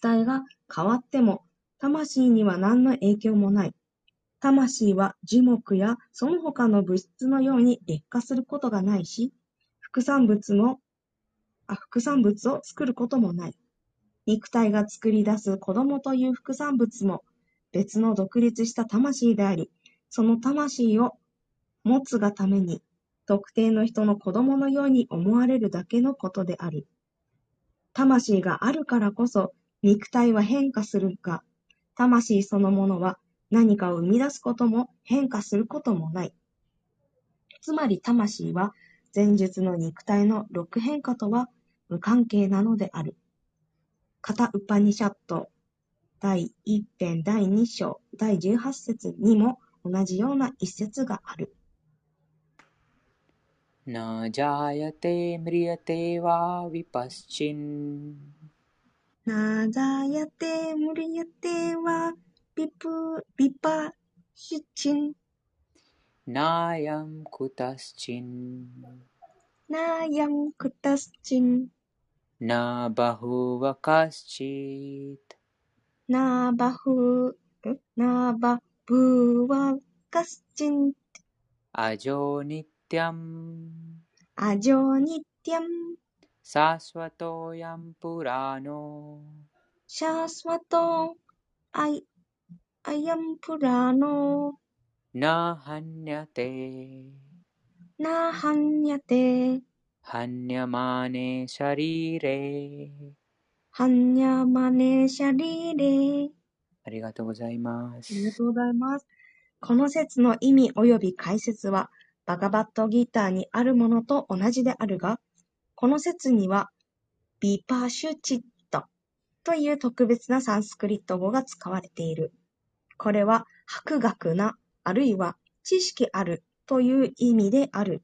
体が変わっても、魂には何の影響もない。魂は樹木やその他の物質のように劣化することがないし、副産物も、あ副産物を作ることもない。肉体が作り出す子供という副産物も別の独立した魂であり、その魂を持つがために特定の人の子供のように思われるだけのことである。魂があるからこそ肉体は変化するが、魂そのものは何かを生み出すことも変化することもない。つまり魂は前述の肉体の六変化とは無関係なのである。カタウパニシャット第一編第二章第十八節にも同じような一節がある。न जायते म्रियते वा विपश्चिन् なざやってむりやってはびぷびぱしちん。なやんくたすちん。なやんくたすちん。なばふわかすちっ。なばふ、なばふわかすちん。あじょうにってゃん。あじょうにってゃん。शाश्वतोऽयं पुराणो शाश्वतो अयं पुराणो न हन्यते न हन्यते हन्यमाने はんにゃまねしゃりれ。ありがとうございまありす。がとうございます。この説の意味及び解説は、バガバットギターにあるものと同じであるが、この説には、ビパシュチットという特別なサンスクリット語が使われている。これは、博学な、あるいは知識あるという意味である。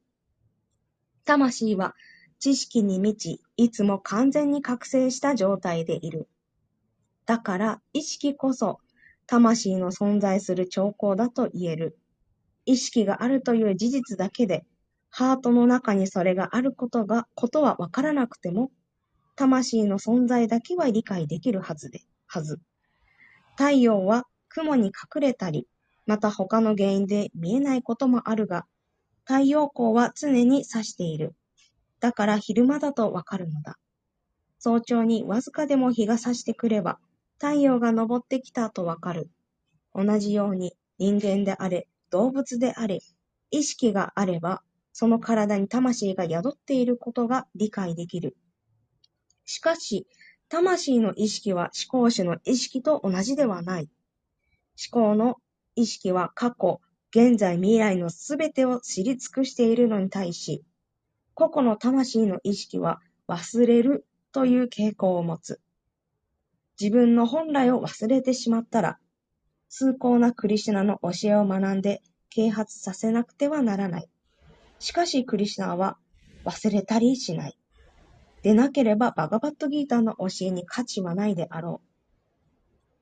魂は知識に満ち、いつも完全に覚醒した状態でいる。だから、意識こそ、魂の存在する兆候だと言える。意識があるという事実だけで、ハートの中にそれがあることが、ことはわからなくても、魂の存在だけは理解できるはずで、はず。太陽は雲に隠れたり、また他の原因で見えないこともあるが、太陽光は常に差している。だから昼間だとわかるのだ。早朝にわずかでも日が差してくれば、太陽が昇ってきたとわかる。同じように人間であれ、動物であれ、意識があれば、その体に魂が宿っていることが理解できる。しかし、魂の意識は思考主の意識と同じではない。思考の意識は過去、現在、未来のすべてを知り尽くしているのに対し、個々の魂の意識は忘れるという傾向を持つ。自分の本来を忘れてしまったら、崇高なクリシュナの教えを学んで啓発させなくてはならない。しかしクリシナナは忘れたりしない。でなければバガバットギーターの教えに価値はないであろう。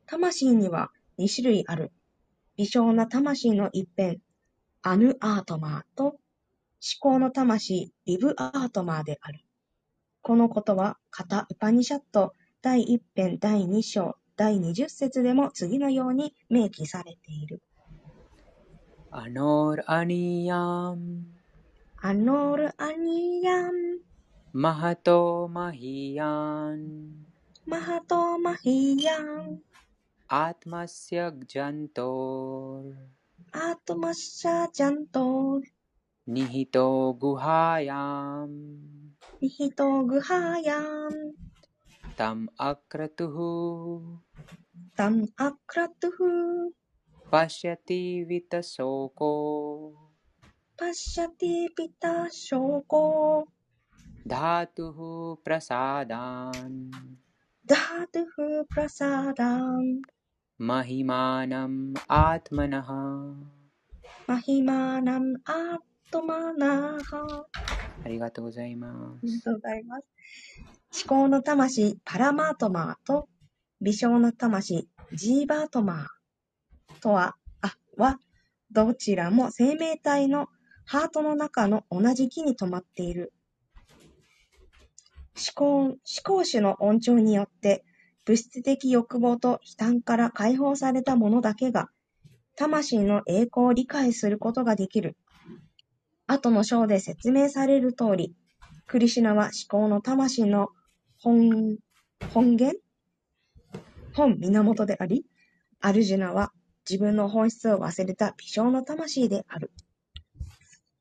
魂には2種類ある。微小な魂の一辺、アヌアートマーと思考の魂、リブアートマーである。このことは、カタ・ウパニシャット第1編第2章第20節でも次のように明記されている。アノールアニヤム Anur Aniyam Mahato Mahiyan Mahato Mahiyan Atmasya Jantor Atmasya Jantor Nihito Guhayam Nihito Guhayam Tam Akratuhu Tam Akratuhu Pashyati Vitasoko पश्यति वितशोको パッシャティ・ピタ・ショーコ धातुः प्रसादान् ダートゥフ・プラサダン、 महिमानम् आत्मनः マヒマナン・アートマナハ。ありがとうございまありす。がとうございます。思考の魂、パラマートマーと、微小の魂、ジーバートマーとは、あ、は、どちらも生命体の ハートの中の同じ木に止まっている。思考、思考主の音調によって、物質的欲望と悲嘆から解放された者だけが、魂の栄光を理解することができる。後の章で説明される通り、クリシュナは思考の魂の本本源？本源であり、アルジュナは自分の本質を忘れた微小の魂である。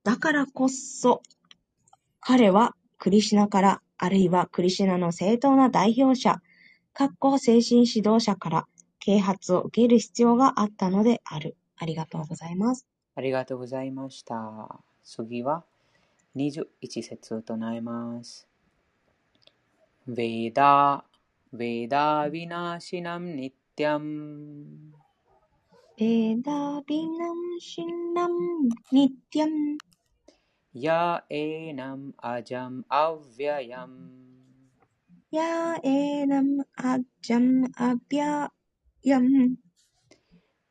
だからこそ、彼はクリシュナから、あるいはクリシュナの正当な代表者、かっこ精神指導者から啓発を受ける必要があったのである。ありがとうございます。ありがとうございました。次は21節を唱えます。ベダ、ベダヴィナ एनम् अजम् अव्ययम्। यनम् अजम् अव्ययम्।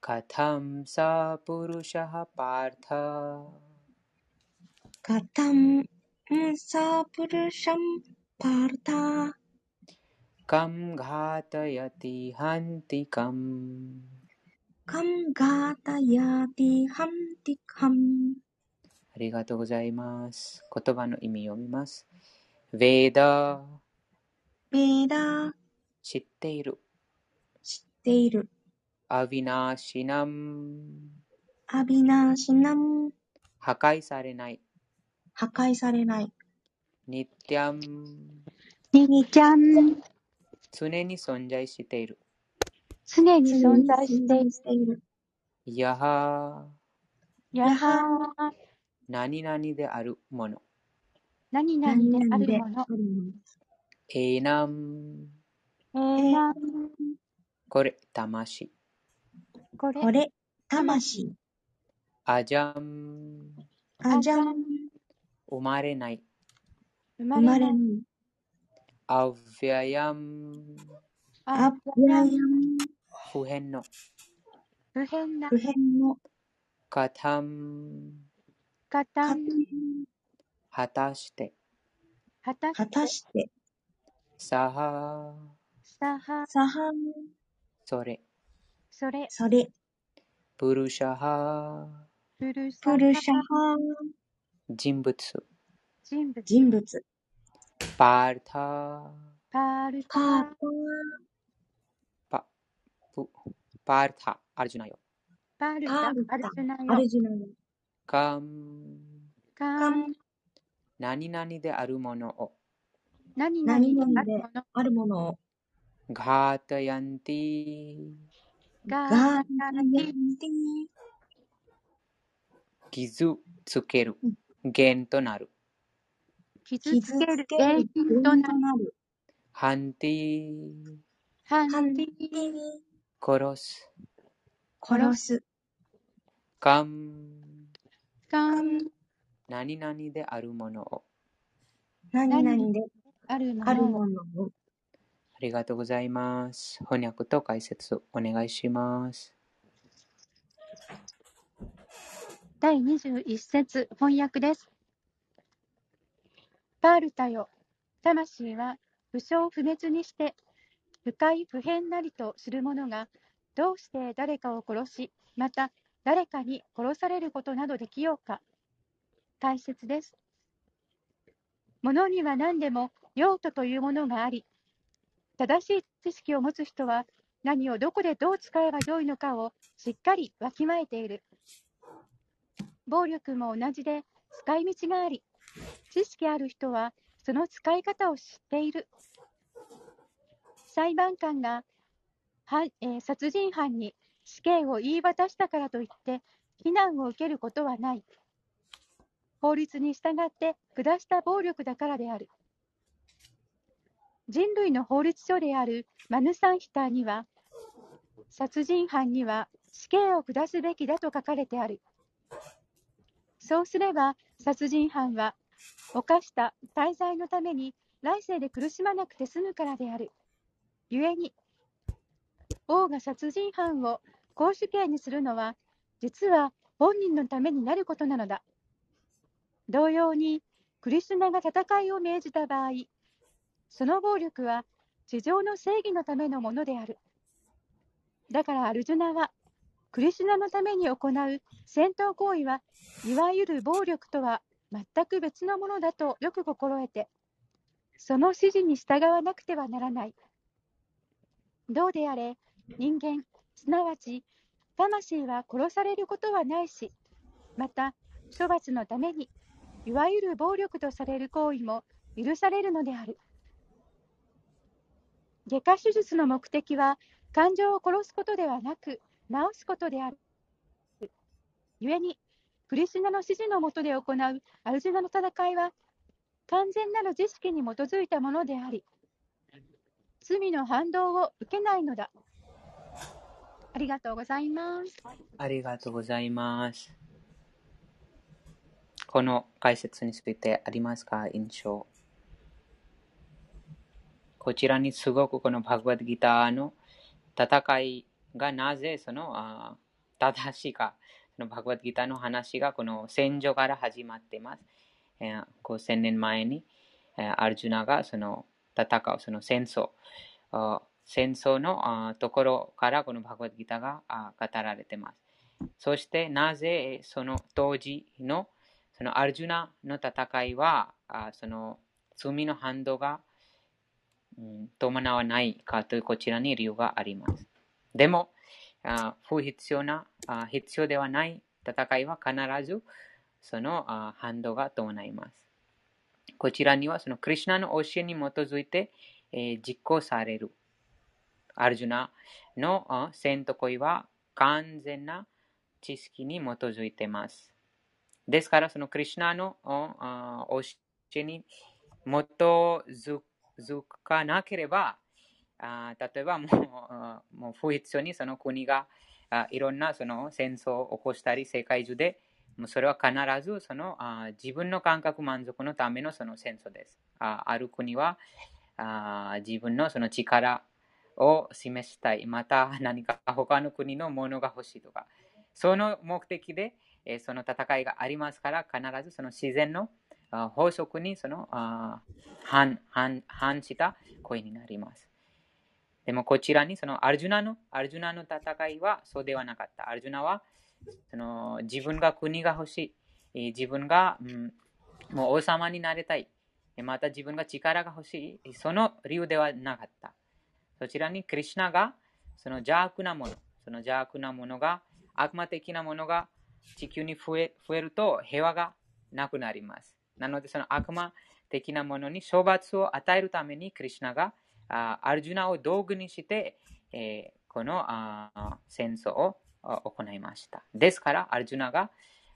कथं स पुरुषः पार्थ? कथं स पुरुषं पार्था? कं घातयति हन्तिकम्। कं घातयति हन्तिकम्। りがとうございます。言葉の意味を読みます。ベーダ、ベーダ知っている。知っている。アヴィナーシナム、アビナシナム破壊されない。破壊されない。ニッティアム、にちゃん、常に存在している。常に存在している。やは、やは、何々であるもの。何々であるもの。エーナム、えーな、これ、魂。これ、これ、魂。アジャム、あじゃん。生まれない。生生まれな。いい。アヴィアヤム、ああ、ややん。不変の。不変な不、変の。カタム、カタン、かた果たして。果た果たして。サハ、さは、さはん。それ。それ、それ。プルシャハ、プルサプルシャハ人物。人物、人物。パータ、パールパータ、パ、プ、パータ、アルジュナよ。パールタ、パールタアルジュナアよル、ジュナの。カム、カン、何々であるものを。何々何であるもの、を。ガータヤンティ、が、ガータがヤンティ。傷つける。弦となる。傷傷つけるつけ原る因となる、なる。ハンティ、ハハンテンティ、ィ。殺す。殺す。カム、カン、何々であるものを。何々であるもあるのを、ものを。ありがとうございます。翻訳と解説お願いします。第21節翻訳です。パールタよ、魂は不生不滅にして、深い不変なりとする者が、どうして誰かを殺し、また誰かに殺されることなどできようか。解説です。物には何でも用途というものがあり、正しい知識を持つ人は何をどこでどう使えばよいのかをしっかりわきまえている。暴力も同じで使い道があり、知識ある人はその使い方を知っている。裁判官が、えー殺人犯に死刑を言い渡したからといって非難を受けることはない。法律に従って下した暴力だからである。人類の法律書であるマヌサンヒターには、殺人犯には死刑を下すべきだと書かれてある。そうすれば、殺人犯は犯した大罪のために来世で苦しまなくて済むからである。故に、王が殺人犯を公主刑にするのは、実は本人のためになることなのだ。同様に、クリシュナが戦いを命じた場合、その暴力は地上の正義のためのものである。だからアルジュナは、クリシュナのために行う戦闘行為は、いわゆる暴力とは全く別のものだとよく心得て、その指示に従わなくてはならない。どうであれ、人間、すなわち魂は殺されることはないし、また処罰のために、いわゆる暴力とされる行為も許されるのである。外科手術の目的は、感情を殺すことではなく、治すことである。故に、クリシナの指示のもとで行うアルジュナの戦いは、完全なる知識に基づいたものであり、罪の反動を受けないのだ。ありがとうございます。ありがとうございます。この解説についてありますか？印象。こちらにすごくこのバグワッドギターの戦いがなぜそのあ正しいか、そのバグワッドギターの話がこの戦場から始まってます。えー、5000年前に、えー、アルジュナがその戦うその戦争、戦争のところからこのバグワッギターが語られています。そしてなぜその当時のそのアルジュナの戦いはその罪の反動がうん伴わないかというこちらに理由があります。でも、不必要な、必要ではない戦いは必ずその反動が伴います。こちらにはそのクリュナの教えに基づいてえ実行されるアルジュナの戦闘行為は完全な知識に基づいています。ですから、そのクリュナの教えに基づかなければ、あ例えばもうもう不必要にその国があいろんなその戦争を起こしたり、世界中でもうそれは必ずそのあ自分の感覚満足のためのその戦争です。あある国はあ自分のその力を示したい。また何か他の国のものが欲しいとか。その目的で、えその戦いがありますから、必ずその自然の法則にその反反反した声になります。でもこちらにそのアルジュナのアルジュナの戦いはそうではなかった。アルジュナはその自分が国が欲しい。自分が、うん、もう王様になりたい。また自分が力が欲しい。その理由ではなかった。そちらにクリュナがその邪悪なもの、その邪悪なものが、悪魔的なものが地球に増え増えると平和がなくなります。なので、その悪魔的なものに処罰を与えるために、クリュナがあアルジュナを道具にして、えー、このあ戦争を行いました。ですから、アルジュナが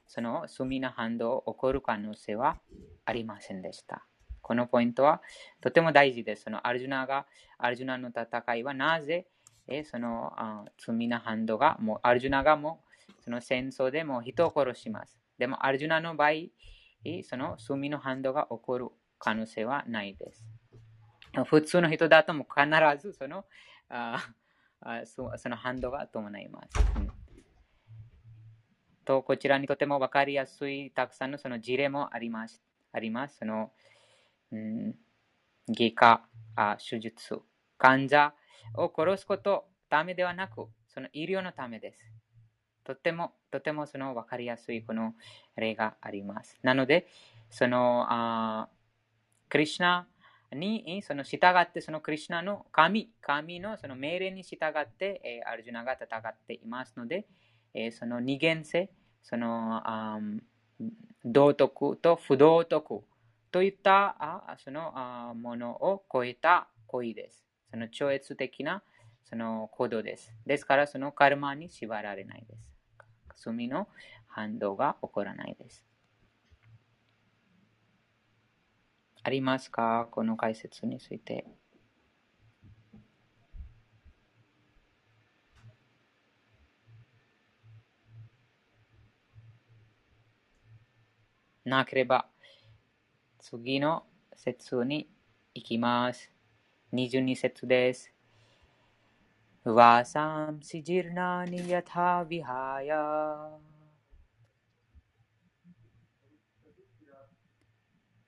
その罪の反動を起こる可能性はありませんでした。このポイントはとても大事です。そのアルジュナが、アルジュナの戦いはなぜ、えそのあ罪の反動が、もうアルジュナがもうその戦争でも人を殺します。でもアルジュナの場合、その罪の反動が起こる可能性はないです。普通の人だとも必ずそのあその反動が伴います。うんと、こちらにとても分かりやすいたくさんのその事例もあります。ありますそのうん、外科あ、手術、患者を殺すことためではなく、その医療のためです。とても、とてもその分かりやすいこの例があります。なので、その、あクリュナにその従って、そのクリュナの神、神のその命令に従って、えー、アルジュナが戦っていますので、えー、その二元性、そのあ道徳と不道徳といったあそのあものを超えた行為です。その超越的なその行動です。ですから、そのカルマに縛られないです。罪の反動が起こらないです。ありますか？この解説について。なければ次の節に行きます。22節です。वासांसि जीर्णानि यथा विहाय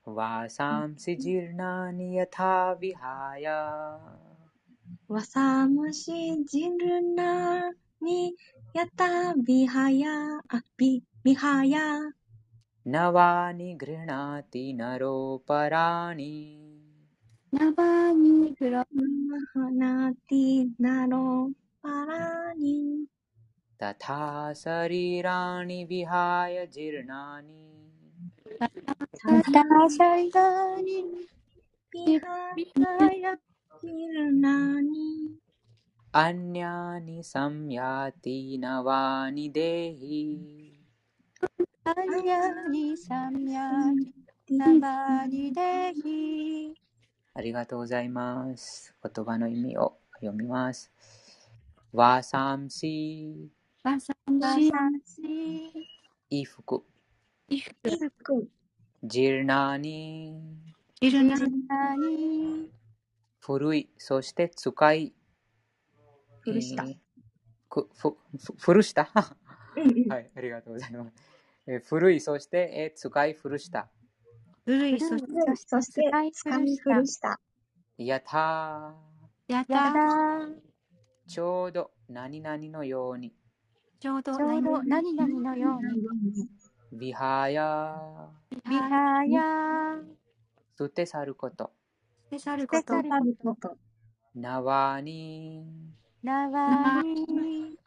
वासांसि जीर्णानि यथा विहाय わさむしじ न वा निगृह्णाति नरोपराणि न वा नरोपराणि तथा शरीराणि विहाय जीर्णानि। तथा शरीराणि विहाय जीर्णानि। अन्यानि संयाति नवानि देहि। ありがとうございます。言葉の意味を読みます。ワサムシ、ワサンシ、衣服、イフいく、ジルナニ、ジルナニ、古い、そして使い、古した。えーくふふ古した？はい、ありがとうございます。えー古い、そして、えー使い古した。古い、そして、そして、使い古した。やたやったー。ちょうど何々のように。ちょうど何々何々のように。ビハヤ、ビハヤ、捨て去ること。スペシャルこと、あること。ナワニ、ナワニ、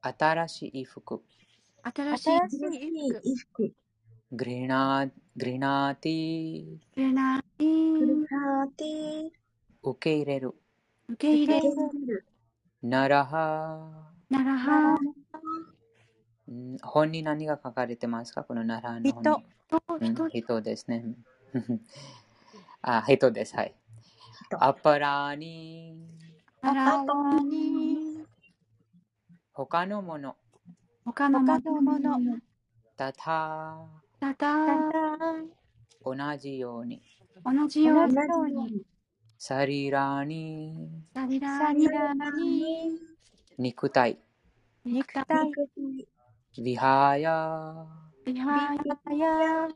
新しい服。新しい新しい衣服。グリナ、グリナーティ、レナクイルカーティ受け入れる。受け入れる、ナラハ、ならは、ん本に何が書かれてますか？このナラハの本に。人、うん人、人ですね。あ、人です。はい。人。アパラーニ、あらわに、他のもの。他のもの、たた、たた、同じように。同じように、サリラーニ、サリラニラに、肉体。肉体、ビハヤ、ビハヤ、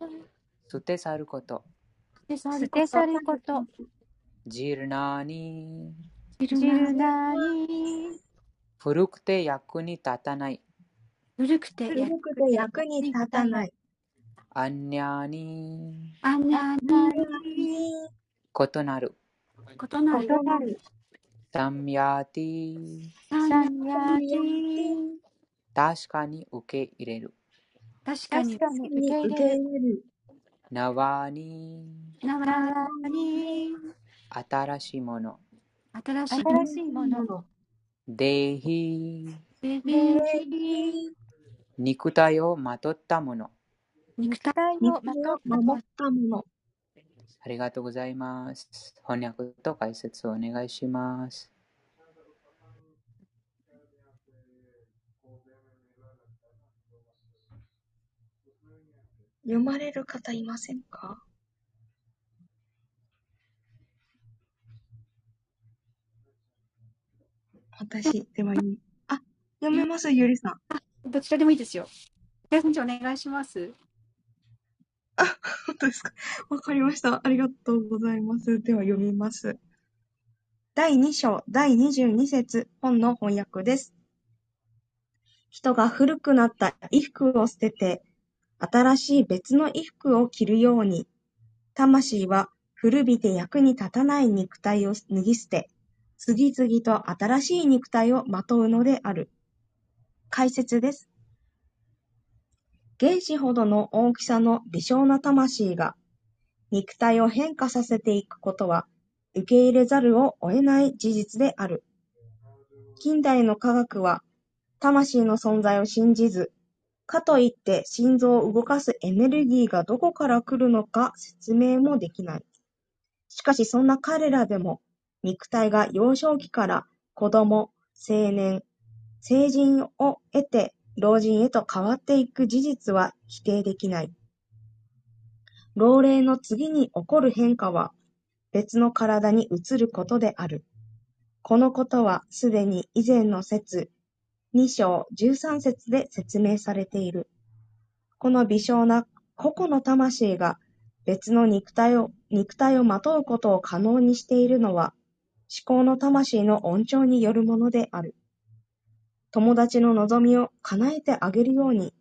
捨て去ること。捨て去ること、ジルナーニ、ジルナに、古くて役に立たない。古くて、古くて役に立たない。アンニャーニ、あんなに、異なる。異なる、サンヤーティ、サンヤキ、確かに受け入れる。確かに、受けに入受けれる、入れる。ナワー。ニ、ならに、新しいもの。新しい新しいもの、の。デヒ、ベビー、肉体をまとったもの。肉体肉をまとをったも守ったもの。ありがとうございます。翻訳と解説をお願いします。読まれる方いませんか？私、ではあ、読めます、ゆりさん。どちらでもいいですよ。先生お願いします。あ本当ですか。わかりました。ありがとうございます。では読みます。第2章第22節本の翻訳です。人が古くなった衣服を捨てて、新しい別の衣服を着るように、魂は古びて役に立たない肉体を脱ぎ捨て、次々と新しい肉体をまとうのである。解説です。原子ほどの大きさの微小な魂が肉体を変化させていくことは受け入れざるを得ない事実である。近代の科学は魂の存在を信じず、かといって心臓を動かすエネルギーがどこから来るのか説明もできない。しかしそんな彼らでも肉体が幼少期から子供、青年、成人を得て老人へと変わっていく事実は否定できない。老齢の次に起こる変化は別の体に移ることである。このことはすでに以前の説2章13節で説明されている。この微小な個々の魂が別の肉体を肉体をまとうことを可能にしているのは、思考の魂の恩寵によるものである。友達の望みを叶えてあげるように、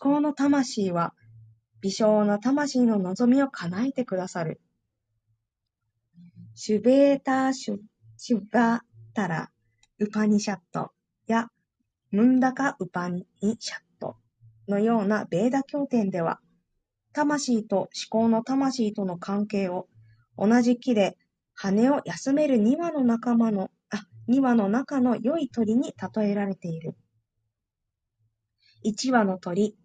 思考の魂は微小な魂の望みを叶えてくださる。シュベータシュシュバータラ・ウパニシャットやムンダカ・ウパニシャットのようなベーダ経典では、魂と思考の魂との関係を同じ木で羽を休める2羽の仲間の、あ、2羽の中の良い鳥に例えられている。1羽の鳥、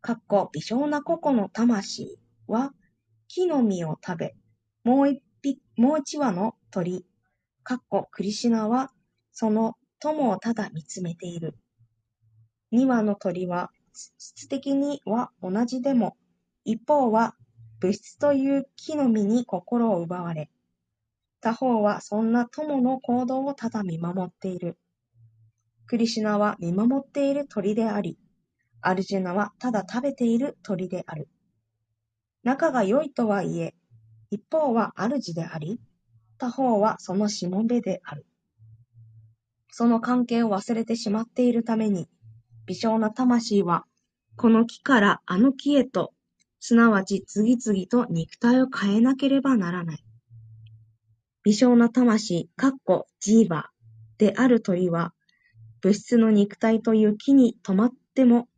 かっこ微小な個々の魂は木の実を食べ、もう一匹、もう一羽の鳥、かっこクリシナはその友をただ見つめている。2羽の鳥は質的には同じでも、一方は物質という木の実に心を奪われ、他方はそんな友の行動をただ見守っている。クリシナは見守っている鳥であり、アルジュナはただ食べている鳥である。仲が良いとはいえ、一方は主であり、他方はそのしもべである。その関係を忘れてしまっているために、微小な魂は、この木からあの木へと、すなわち次々と肉体を変えなければならない。微小な魂かっこジーバである鳥は、物質の肉体という木に止まっても、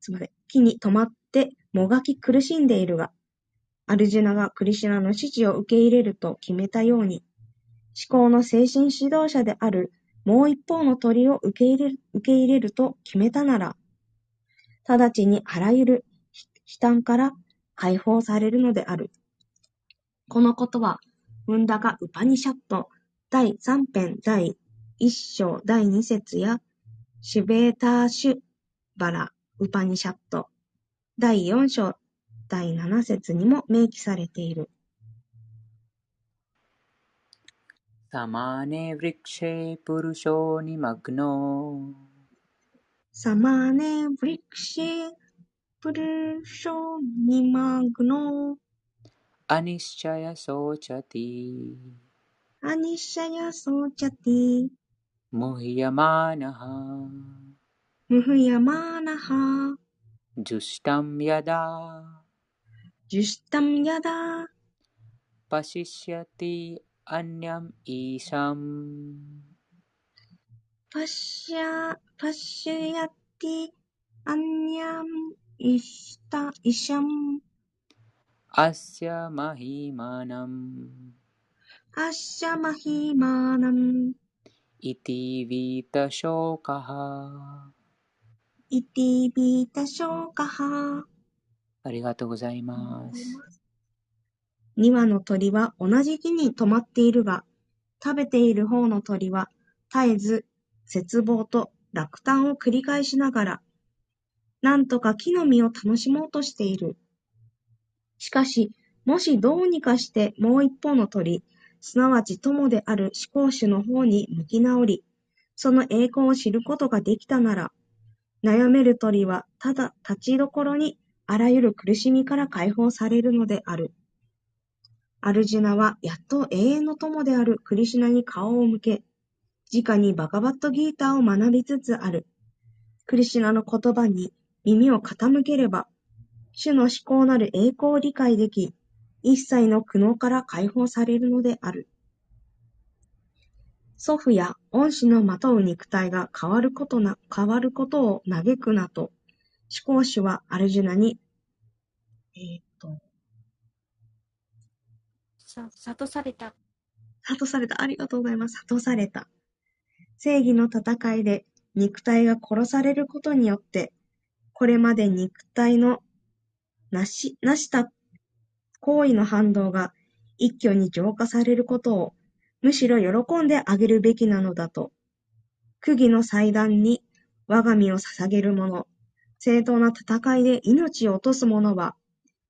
すみません、木に止まってもがき苦しんでいるが、アルジュナがクリシュナの指示を受け入れると決めたように、思考の精神指導者であるもう一方の鳥を受け入れる受け入れると決めたなら、直ちにあらゆる悲嘆から解放されるのである。このことは、ムンダガ・ウパニシャット。第3編第1章第2節やシュベーターシュバラ・ウパニシャット。第4章第7節にも明記されている。サマネヴリクシェ अनिश्चय शोचति अनिश्चय शोचति मुह्यमानः। मुह्यमानः। जुष्टं यदा। जुष्टं यदा। पशिष्यति अन्यम् ईशम्। पश्य पश्यति अन्यम् इष्ट इशम्। ショニマグノアニシチャヤソチャティアニシャヤソチャティムヒヤマナハありがとうございます。二羽の鳥は同じ木に止まっているが、食べている方の鳥は絶えず絶望と落胆を繰り返しながら、なんとか木の実を楽しもうとしている。しかし、もしどうにかしてもう一方の鳥、すなわち友である思考主の方に向き直り、その栄光を知ることができたなら、悩める鳥はただ立ちどころにあらゆる苦しみから解放されるのである。アルジュナはやっと永遠の友であるクリシュナに顔を向け、直にバガバットギーターを学びつつある。クリシュナの言葉に耳を傾ければ、主の思考なる栄光を理解でき、一切の苦悩から解放されるのである。祖父や恩師のまとう肉体が変わることな、変わることを嘆くなと、思考主はアルジュナに、えーっと、さ、諭された。諭された。ありがとうございます。諭された。正義の戦いで肉体が殺されることによって、これまで肉体のなし、なした行為の反動が一挙に浄化されることを、むしろ喜んであげるべきなのだと。苦義の祭壇に我が身を捧げる者、正当な戦いで命を落とす者は、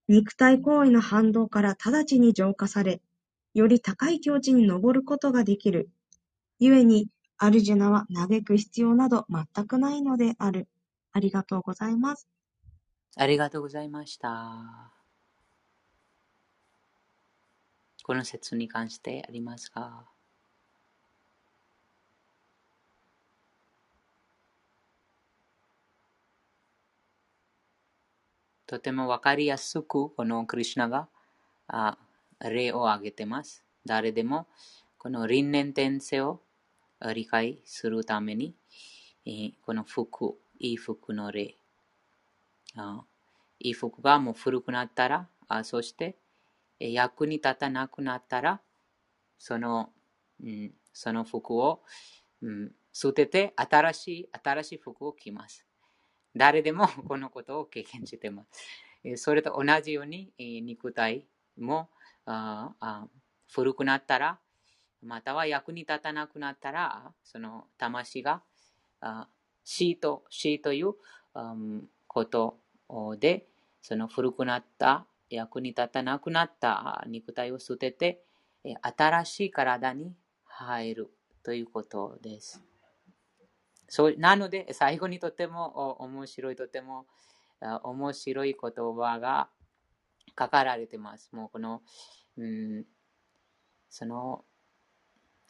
肉体行為の反動から直ちに浄化され、より高い境地に登ることができる。故に、アルジュナは嘆く必要など全くないのである。ありがとうございます。ありがとうございました。この説に関してありますか？とてもわかりやすくこのクリュナがあ例を挙げてます。誰でもこの輪廻転生を理解するために、えー、この服、いい服の例あいい服がもう古くなったら、あそして役に立たなくなったら、その、うん、その服を、うん、捨てて新しい、新しい服を着ます。誰でも このことを経験してます。それと同じように肉体もあ古くなったら、または役に立たなくなったら、その魂が死と死ということで、その古くなった役に立たなくなった肉体を捨てて、新しい体に入るということです。そうなので、最後にとても面白い、とても面白い言葉が書かられています。もうこの、うん、その、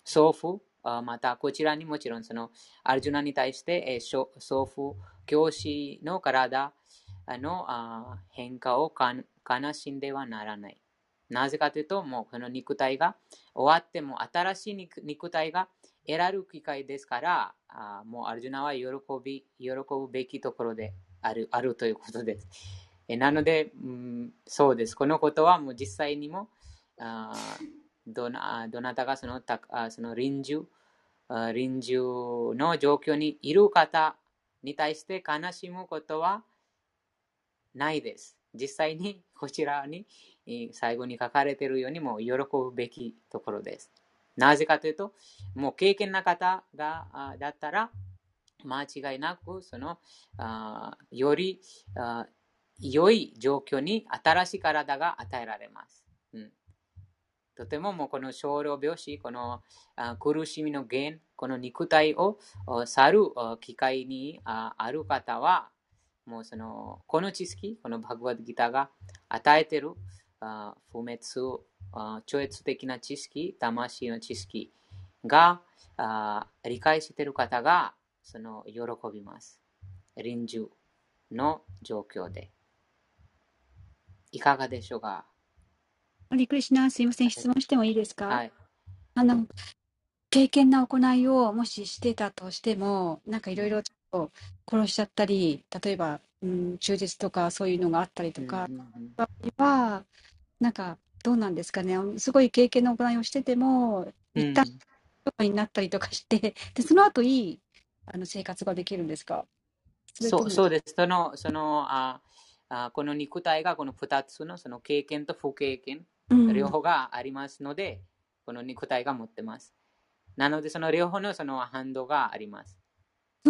祖父、またこちらにもちろんそのアルジュナに対して祖父、教師の体の変化を悲しんではならない。なぜかというと、もうこの肉体が終わっても新しい肉体が得られる機会ですから、もうアルジュナは喜び喜ぶべきところであるあるということです。なので、うん、そうです。このことはもう実際にもあどなどなたがそのたその臨終臨終の状況にいる方に対して悲しむことはないです。実際にこちらに最後に書かれているようにも喜ぶべきところです。なぜかというと、もう経験な方がだったら、間違いなく、その、あよりあ良い状況に新しい体が与えられます。とてももうこの少量病死、この苦しみの原因、この肉体を去る機会にある方は、もうその、この知識、このバグワッドギターが与えている不滅、超越的な知識、魂の知識が理解している方がその喜びます。臨終の状況で。いかがでしょうか？リクリシナ、すいません、質問してもいいですか、はい、あの、経験な行いをもししてたとしても、なんかいろいろちょっと殺しちゃったり、例えば、うん、中絶とかそういうのがあったりとか、場合は、なんかどうなんですかね、すごい経験の行いをしてても、一旦とかになったりとかして、でその後いいあの生活ができるんですか？そうそうです。そのそのああこの肉体がこの2つのその経験と不経験、両方がありますので、この肉体が持ってます。なので、その両方のその反動があります。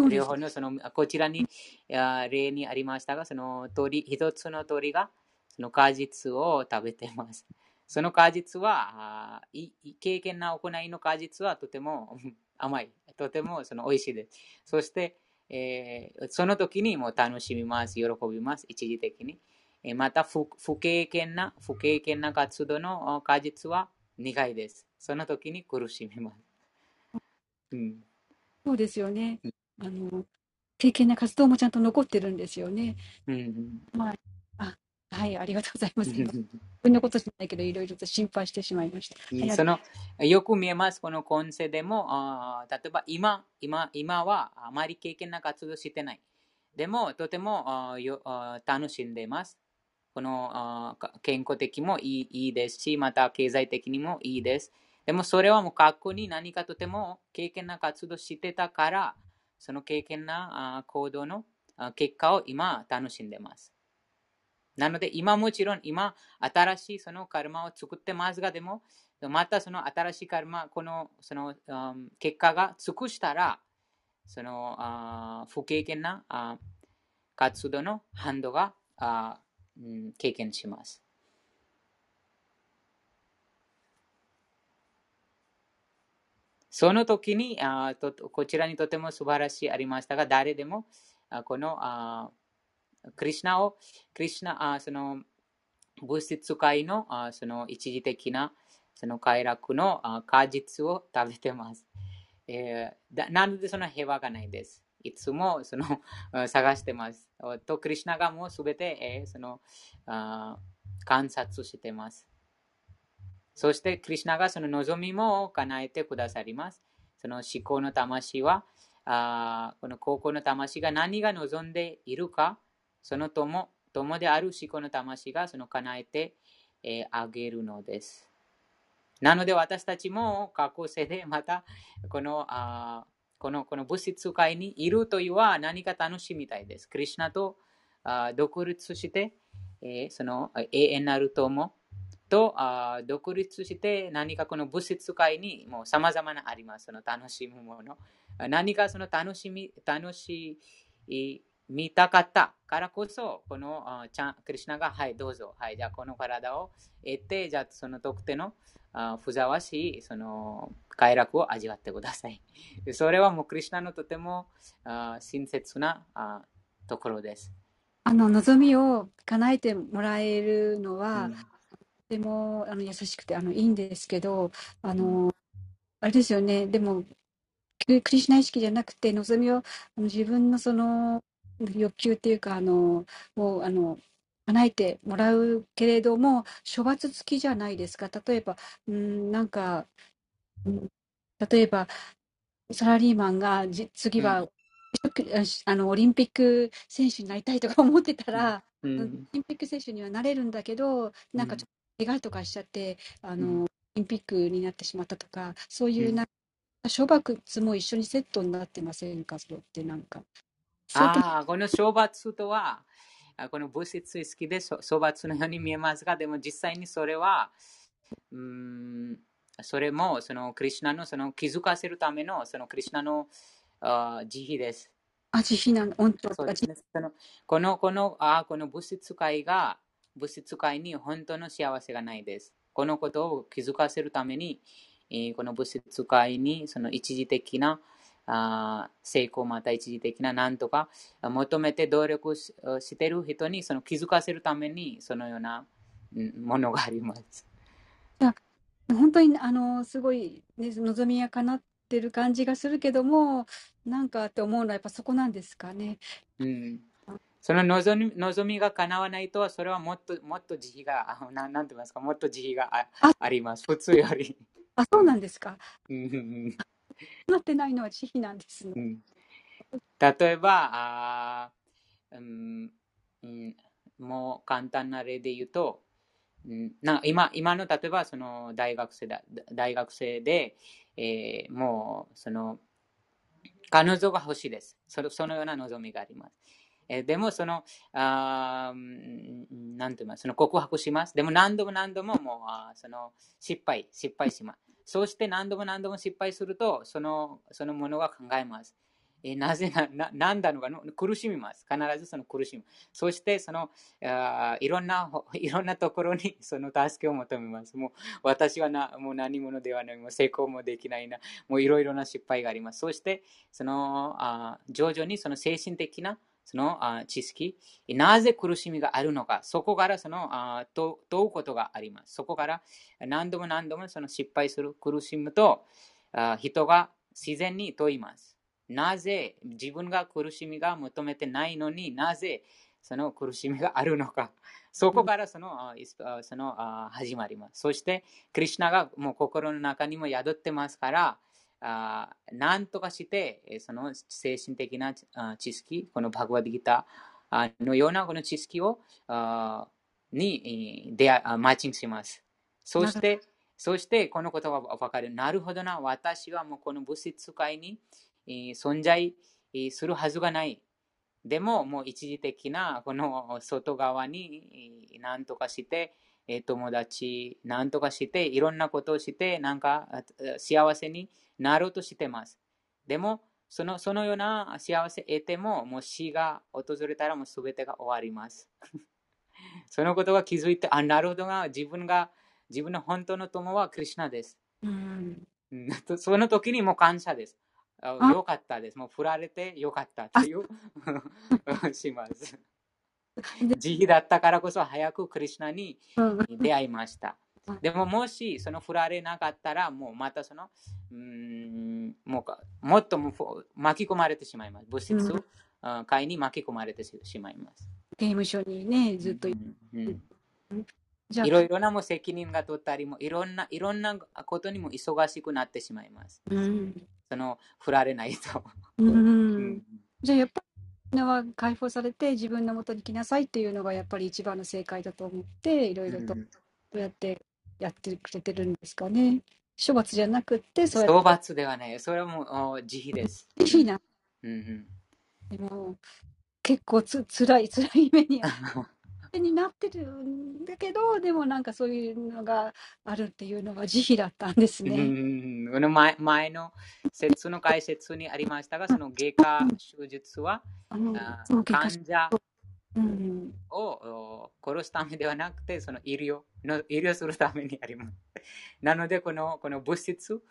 両方のそのこちらに例にありましたが、その鳥一つの鳥がその果実を食べてます。その果実は、経験な行いの果実はとても 甘い。とてもその美味しいです。そして、えー、その時にも楽しみます。喜びます。一時的に。えー、また不、不経験な、不経験な活動の果実は苦いです。その時に苦しみます。うん、そうですよね。あの経験な活動もちゃんと残ってるんですよね。うん、まあはい、ありがとうございます。自分のことじゃないけど、いろいろと心配してしまいました。そのよく見えます、この今世でも、あ例えば今今、今はあまり経験な活動してない。でも、とてもあよあ楽しんでいます。このあ健康的もいいですし、また経済的にもいいです。でも、それはもう過去に何かとても経験な活動してたから、その経験なあ行動の結果を今楽しんでます。なので、今もちろん、今、新しいそのカルマを作ってますが、でも、またその新しいカルマ、このその、うん、結果が尽くしたら、そのあ不経験なあ活動の反動があ、経験します。その時にあと、こちらにとても素晴らしいありましたが、誰でもあこのあクリュナを、クリュナ、あその物質界のあその一時的なその快楽のあ果実を食べてます。えー、なのでその平和がないです。いつもその 探してます。と、クリュナがもうすべて、え、そのあ観察してます。そして、クリュナがその望みも叶えてくださります。その思考の魂は、あこの高校の魂が何が望んでいるか、その友友である思考の魂がその叶えて、え、あげるのです。なので私たちも過去世でまたこのあこのこの物質界にいるというは何か楽しみたいです。クリュナとあ独立して、えー、その永遠なる友と独立して何かこの物質界にもう様々なあります。その楽しむもの。何かその楽しみ、楽しい見たかったからこそ、このちゃんクリュナが、はい、どうぞ、はい、じゃあこの体を得て、じゃあその特定のあふざわしいその快楽を味わってください。それはもうクリュナのとてもあ親切なあところです。あの望みを叶えてもらえるのは、うん、とてもあの優しくてあのいいんですけど、あの、あれですよね、でも、クリシュナ意識じゃなくて、望みをあの自分のその欲求っていうか、あの、もう、あの、叶えてもらうけれども、処罰付きじゃないですか。例えば、うん、なんか、うん、例えば、サラリーマンがじ次は、うん、あのオリンピック選手になりたいとか思ってたら、うん、オリンピック選手にはなれるんだけど、なんかちょっと怪我とかしちゃって、あの、オリンピックになってしまったとか、そういうなんか、処罰も一緒にセットになってませんか、それってなんか。ああ、この処罰とは、この物質好きで処罰のように見えますが、でも実際にそれは、うん、それもそのクリュナのその気づかせるためのそのクリュナのあ慈悲です。あ、慈悲なの、本当そうですね。そのこのこのあこの物質界が物質界に本当の幸せがないです。このことを気づかせるために、えこの物質界にその一時的なあ成功また一時的ななんとか求めて努力している人にその気づかせるためにそのようなものがあります。本当にあのすごい、ね、望みが叶ってる感じがするけどもなんかって思うのはやっぱそこなんですかね。うん、その望み望みが叶わないとそれはもっともっと慈悲がななんて言いますかもっと慈悲がああります普通より。あそうなんですか。なってないのは慈悲なんですね。うん、例えばあ、うん、うん、もう簡単な例で言うと、うん、な今今の例えばその大学生だ大学生で、えー、もうその彼女が欲しいですそそのような望みがあります。えでもその、あなんて言いますその告白します。でも何度も何度ももうあその失敗、失敗します。そうして何度も何度も失敗すると、そのそのものが考えます。えなぜな、なんだのかの苦しみます。必ずその苦しむ。そしてそのあいろんな、いろんなところに その助けを求めます。もう私はなもう何者ではない。もう成功もできないな。もういろいろな失敗があります。そしてそのあ徐々にその精神的なその知識、なぜ苦しみがあるのか、そこからその問うことがあります。そこから何度も何度もその失敗する、苦しむと、人が自然に問います。なぜ自分が苦しみが求めてないのになぜその苦しみがあるのか。そこからその,、その始まります。そして、クリュナがもう心の中にも宿ってますから、あ何とかして、その精神的な知識、このバグワディギターのようなこの知識をに出会マッチングします。そして、そしてこのことが分かる。なるほどな、私はもうこの物質界に存在するはずがない。でも、もう一時的なこの外側に何とかして、友達何とかして、いろんなことをして、なんか幸せになろうとしてます。でも、そのそのような幸せ得ても、もう死が訪れたらもう全てが終わります。そのことが気づいて、あ、なるほどが、自分が、自分の本当の友はクリュナです。うん、その時にも感謝です。よかったです。もう振られてよかったという します。慈悲だったからこそ早くクリュナに出会いました。でももしその振られなかったら、もうまたその、うんもうかもっとも巻き込まれてしまいます。物質、うん、会に巻き込まれてしまいます。刑務所にね、ずっと。うんうんじゃいろいろなも責任が取ったりもいろんないろんなことにも忙しくなってしまいます。うん、その振られないと。うん、じゃあやっぱりは解放されて自分のもとに来なさいっていうのがやっぱり一番の正解だと思っていろいろとどうやってやってくれてるんですかね。処罰じゃなくてそう処罰ではない。それはもう慈悲です。慈悲な。うんうん、でも結構つつらいつらい目に になってるんだけど、でもなんかそういうのがあるっていうのが慈悲だったんですね。うん前前の説の解説にありましたが、その外科手術は、患者を殺すためではなくて、その医療の医療するためにあります。なので、このこの物質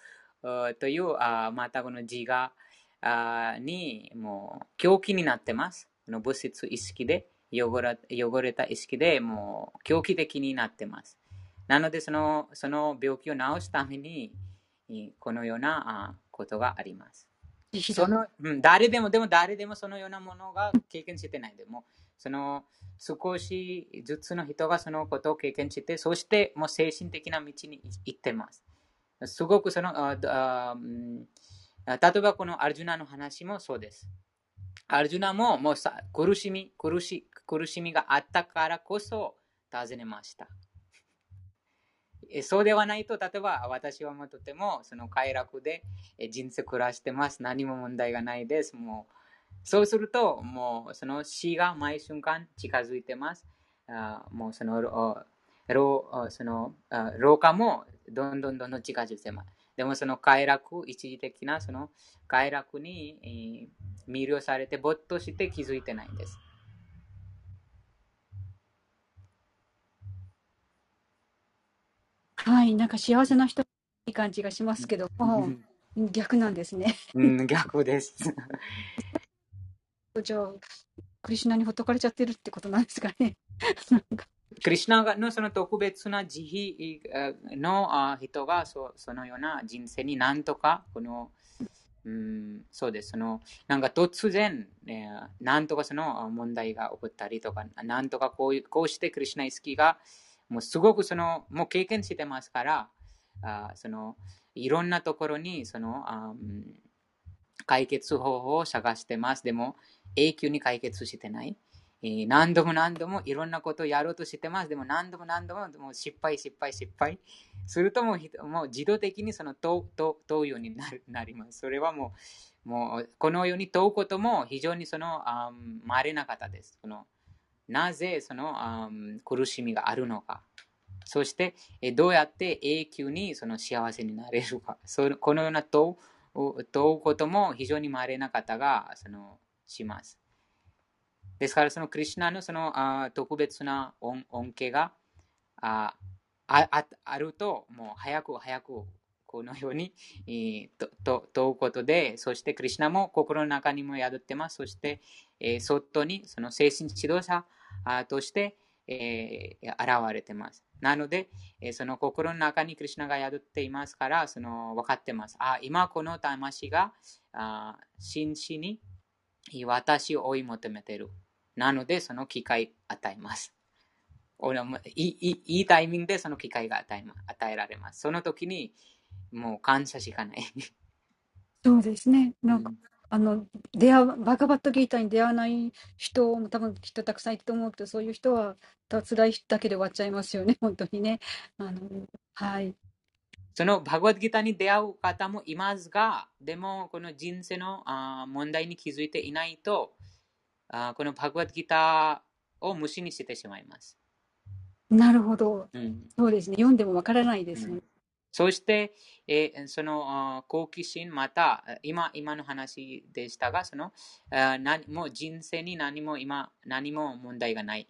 というあまたこの自我にもう狂気になってます。この物質意識で。汚れ汚れた意識でもう狂気的になってます。なのでその、その病気を治すために、このようなことがあります。そのうん、誰でも、でも誰でもそのようなものが経験してないでも、その少しずつの人がそのことを経験して、そしてもう精神的な道に行ってます。すごくその、ああ例えばこのアルジュナの話もそうです。アルジュナももうさ苦しみ苦し、苦しみがあったからこそ尋ねました。そうではないと、例えば私はもうとてもその快楽で人生暮らしてます。何も問題がないです。もうそうすると、もうその死が毎瞬間近づいてます。あもうその老その老化もどんどんどんどん近づいてます。でもその快楽、一時的なその快楽に魅了されて没頭して気づいてないんです。はい、なんか幸せな人いい感じがしますけども、逆なんですね。うん、逆です。じゃあ、クリシュナにほっとかれちゃってるってことなんですかね。クリシュナのその特別な慈悲の人がそそのような人生になんとかこのうん、そうです。その、なんか突然、えー、なんとかその問題が起こったりとか、なんとかこうこうしてクリシナイスキーが、もうすごくその、もう経験してますから、あその、いろんなところに、その、あ解決方法を探してます。でも、永久に解決してない。え何度も何度もいろんなことをやろうとしてます。でも何度も何度ももう失敗、失敗、失敗。するともうもう自動的にその問う問うようになるなります。それはもうもうこのように問うことも非常にそのあ稀な方です。そのなぜそのあ苦しみがあるのか。そしてどうやって永久にその幸せになれるか。そこのような問う問うことも非常に稀な方がそのします。ですから、そのクリュナのそのあ特別な恩恩恵があああると、もう早く早くこのように、えー、と問うことで、そしてクリュナも心の中にも宿ってます。そして、えー、外にその精神指導者として、えー、現れてます。なので、えー、その心の中にクリュナが宿っていますから、その分かってます。あ今この魂があ真摯に私を追い求めている。なので、その機会与えます。いいいいタイミングでその機会が与え与えられます。その時にもう感謝しかない。そうですね。なんか、うん、あの出会バカバットギーターに出会わない人も多分きっとたくさんいると思うけど、そういう人は辛いだけで終わっちゃいますよね、本当にね。あのはい。そのバグワッドギターに出会う方もいますが、でもこの人生のあ問題に気づいていないと、あこのバグワッドギターを無視にしてしまいます。なるほど。うん、そうですね。読んでもわからないですね。そして、えー、その好奇心、また今今の話でしたが、その何も人生に何も今何も問題がない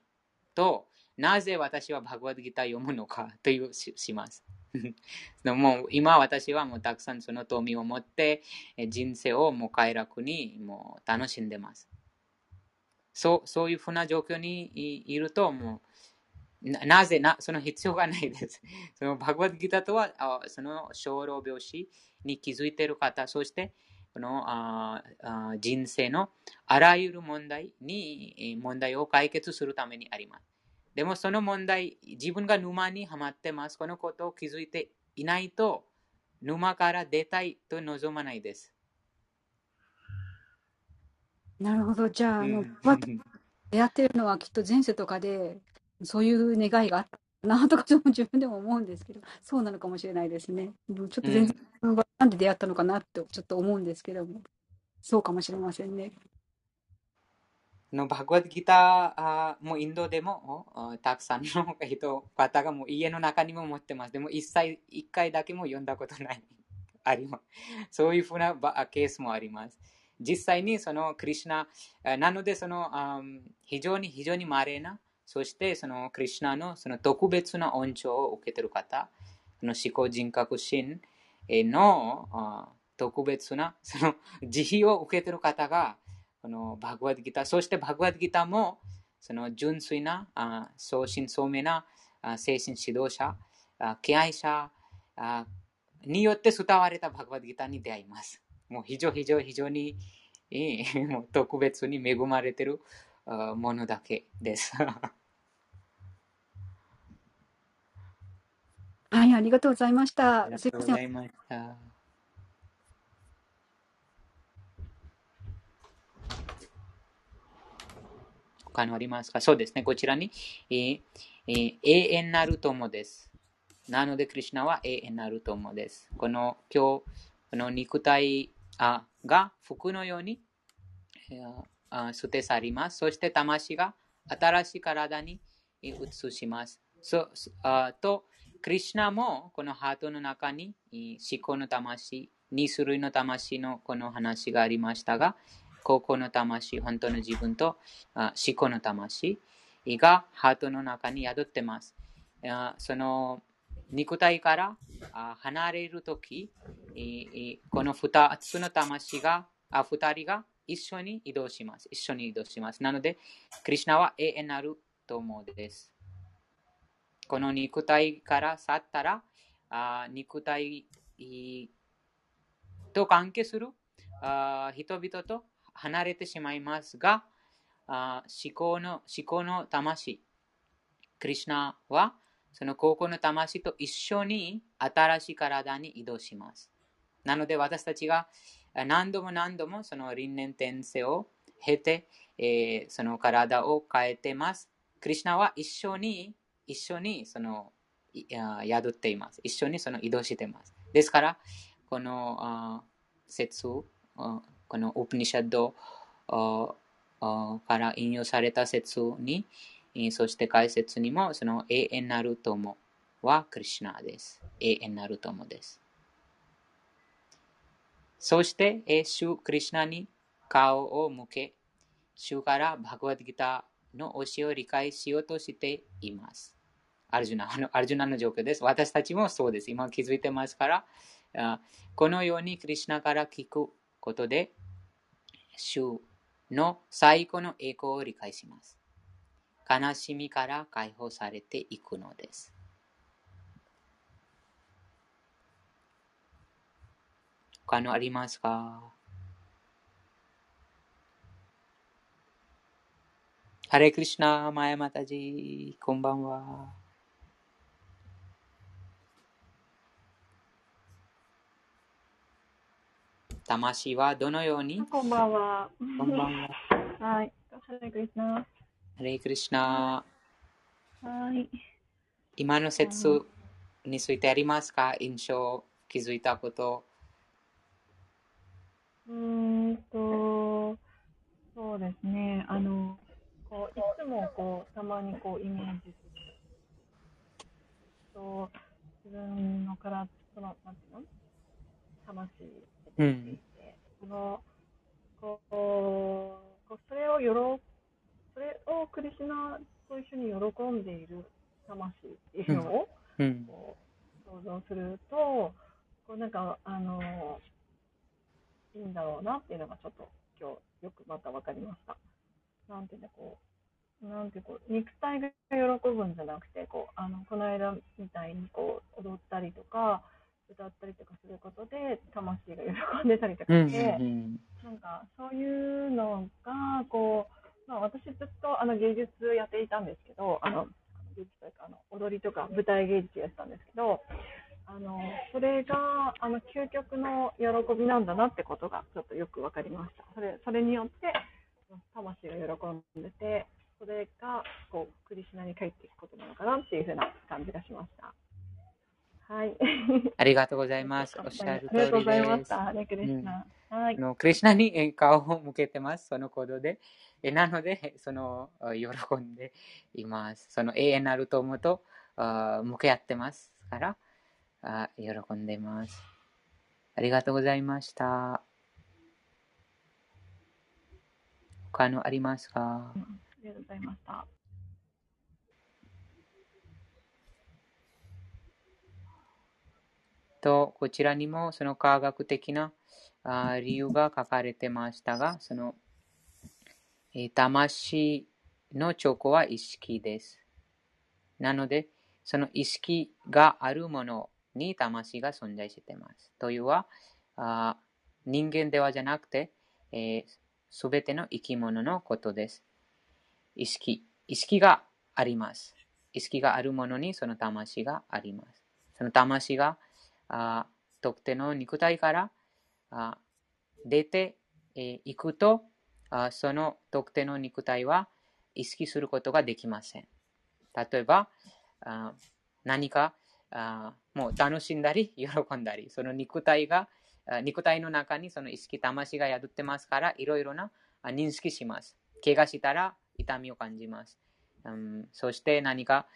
と、なぜ私はバグワッドギター読むのか というしします。もう今私はもうたくさんその富を持って人生をもう快楽にもう楽しんでます。そうそういうふうな状況にいると、もうななぜな、その必要がないです。そのバグワッドギターとは、あその小老病死に気づいている方、そしてこのああ人生のあらゆる問題に問題を解決するためにあります。でもその問題、自分が沼にはまってます。このことを気づいていないと、沼から出たいと望まないです。なるほど。じゃあ、あの、出会ってるのはきっと前世とかで、そういう願いがあったなとか、自分でも思うんですけど、そうなのかもしれないですね。ちょっと全然、うん、なんで出会ったのかなってちょっと思うんですけども、そうかもしれませんね。のバグワッドギターもインドでもたくさんの人方がもう家の中にも持ってます。でも一切一回だけも読んだことない。あります。そういうふうなケースもあります。実際にそのクリュナ、なのでその非常に非常に稀な、そしてそのクリュナのその特別な恩寵を受けている方、の思考人格心の特別なその慈悲を受けている方がこのバグワッドギター、そしてバグワッドギターも、その純粋な、あ相信聡明な精神指導者、あ敬愛者によって伝われたバグワッドギターに出会います。もう非常非常非常に、えー、もう特別に恵まれているものだけです。はい、ありがとうございました。ありがとうございました。他のありますか？そうですね。こちらに、えーえー、永遠なる友です。なので、クリュナは永遠なる友です。この今日、この肉体あが服のように、えー、捨て去ります。そして魂が新しい体に移します。そあと、クリュナもこのハートの中に思考の魂、2種類の魂のこの話がありましたが、高校の魂、本当の自分と思考の魂がハートの中に宿ってます。その肉体から離れるとき、この2つの魂が、2人が一緒に移動します。一緒に移動します。なので、クリュナは永遠なると思うです。この肉体から去ったら、あ肉体と関係するあ人々と離れてしまいますが、あ思考の思考の魂、クリュナはその高校の魂と一緒に新しい体に移動します。なので私たちが何度も何度もその輪廻転生を経て、えー、その体を変えてます。クリュナは一緒に一緒にその宿っています。一緒にその移動しています。ですから、この説このオプニシャッドから引用された説に、そして解説にも、その永遠なる友はクリシナです。永遠なる友です。そして、主クリシナに顔を向け、主からバグワッドギターの教えを理解しようとしています。アルジュナ のアルジュナの状況です。私たちもそうです。今気づいてますから、このようにクリシナから聞くことで、主の最後の栄光を理解します。悲しみから解放されていくのです。他のありますか？ハレクリシナ、マヤマタジ、こんばんは。魂はどのようにこんばんは。こんばんは。はい。ハレクリスナ。ハレクリスナ。はい。今の説についてありますか？印象、気づいたこと。うんと、そうですね。あの、こういつもこうたまにこうイメージすると自分の体そのなんていうの？魂うん、そのこうそれをよろそれをクリシナと一緒に喜んでいる魂っていうのを、うん、こう想像するとこうなんかあのいいんだろうなっていうのがちょっと今日よくまた分かりました。なんていうのこなんてこう、肉体が喜ぶんじゃなくて、こう、あの、この間みたいにこう、踊ったりとか、歌ったりとかすることで、魂が喜んでたりとかして、なんか、そういうのが、こう、まあ私ずっとあの芸術やっていたんですけど、あの、芸術というか、あの、踊りとか舞台芸術やってたんですけど、あの、それが、あの、究極の喜びなんだなってことが、ちょっとよくわかりました。それ、それによって、魂が喜んでて、それが、こう、クリシナに帰っていくことなのかなっていうふうな感じがしました。はい。ありがとうございます。おっしゃる通りです。ありがとうございました。クリシナ。うん、はい。のクリシナに顔を向けてます、その行動で。えなので、その、喜んでいます。その永遠なる友と向き合ってますから、あ喜んでいます。ありがとうございました。他のありますか、うん、ありがとうございました。と、こちらにもその科学的なあ理由が書かれてましたが、その、えー、魂のチョコは意識です。なので、その意識があるものに魂が存在しています。というは、あ人間ではじゃなくて、す、え、べ、ての生き物のことです。意識。意識があります。意識があるものにその魂があります。その魂があ特定の肉体からあ出てい、くとあ、その特定の肉体は意識することができません。例えば、あ何かあもう楽しんだり、喜んだり、その肉体が、肉体の中にその意識、魂が宿ってますから、いろいろな認識します。怪我したら痛みを感じます。うん、そして何か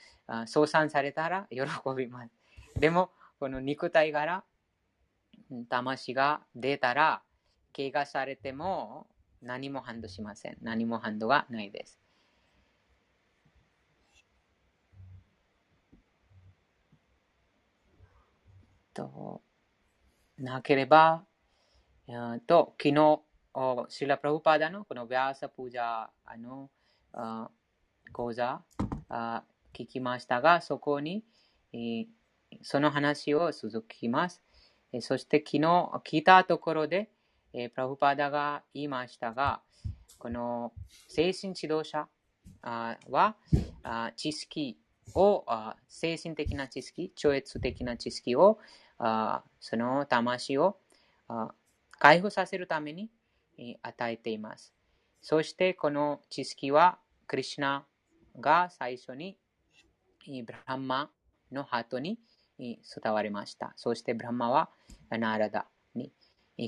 相賛されたら喜びます。でも、この肉体から魂が出たら、怪我されても何もハンドしません。何もハンドがないです。と、なければ、と、昨日、シラ・プラブパダのこのヴィアサ・プージャーの講座聞きましたが、そこに、その話を続きます。そして昨日聞いたところで、えプラブパーダが言いましたが、この精神指導者は知識を、精神的な知識、超越的な知識をあその魂をあ解放させるために与えています。そしてこの知識はクリュナが最初にブランマのハートにに伝わりました。そしてブランマはナーラダに。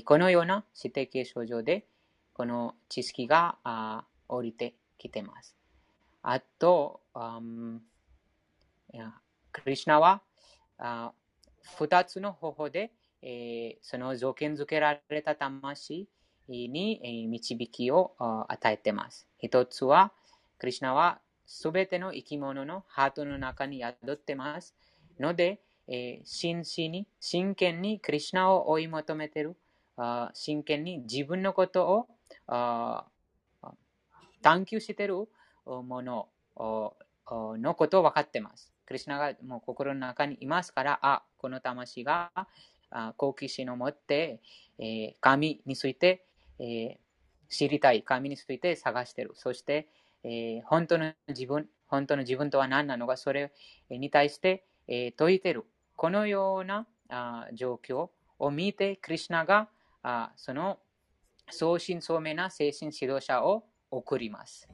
このような指定形象上でこの知識が降りてきてます。あと、クリュナは二つの方法で、えー、その条件付けられた魂に導きを与えてます。一つは、クリュナはすべての生き物のハートの中に宿ってますので、えー、真摯に、真剣にクリュナを追い求めている、真剣に自分のことを探求しているもののことを分かっています。クリュナがもう心の中にいますから、あ、この魂が好奇心を持って、えー、神について、えー、知りたい、神について探している。そして、えー、本当の自分、本当の自分とは何なのか、それに対して、え説いている。このようなあ状況を見て、クリュナがあその相信相明な精神指導者を送ります。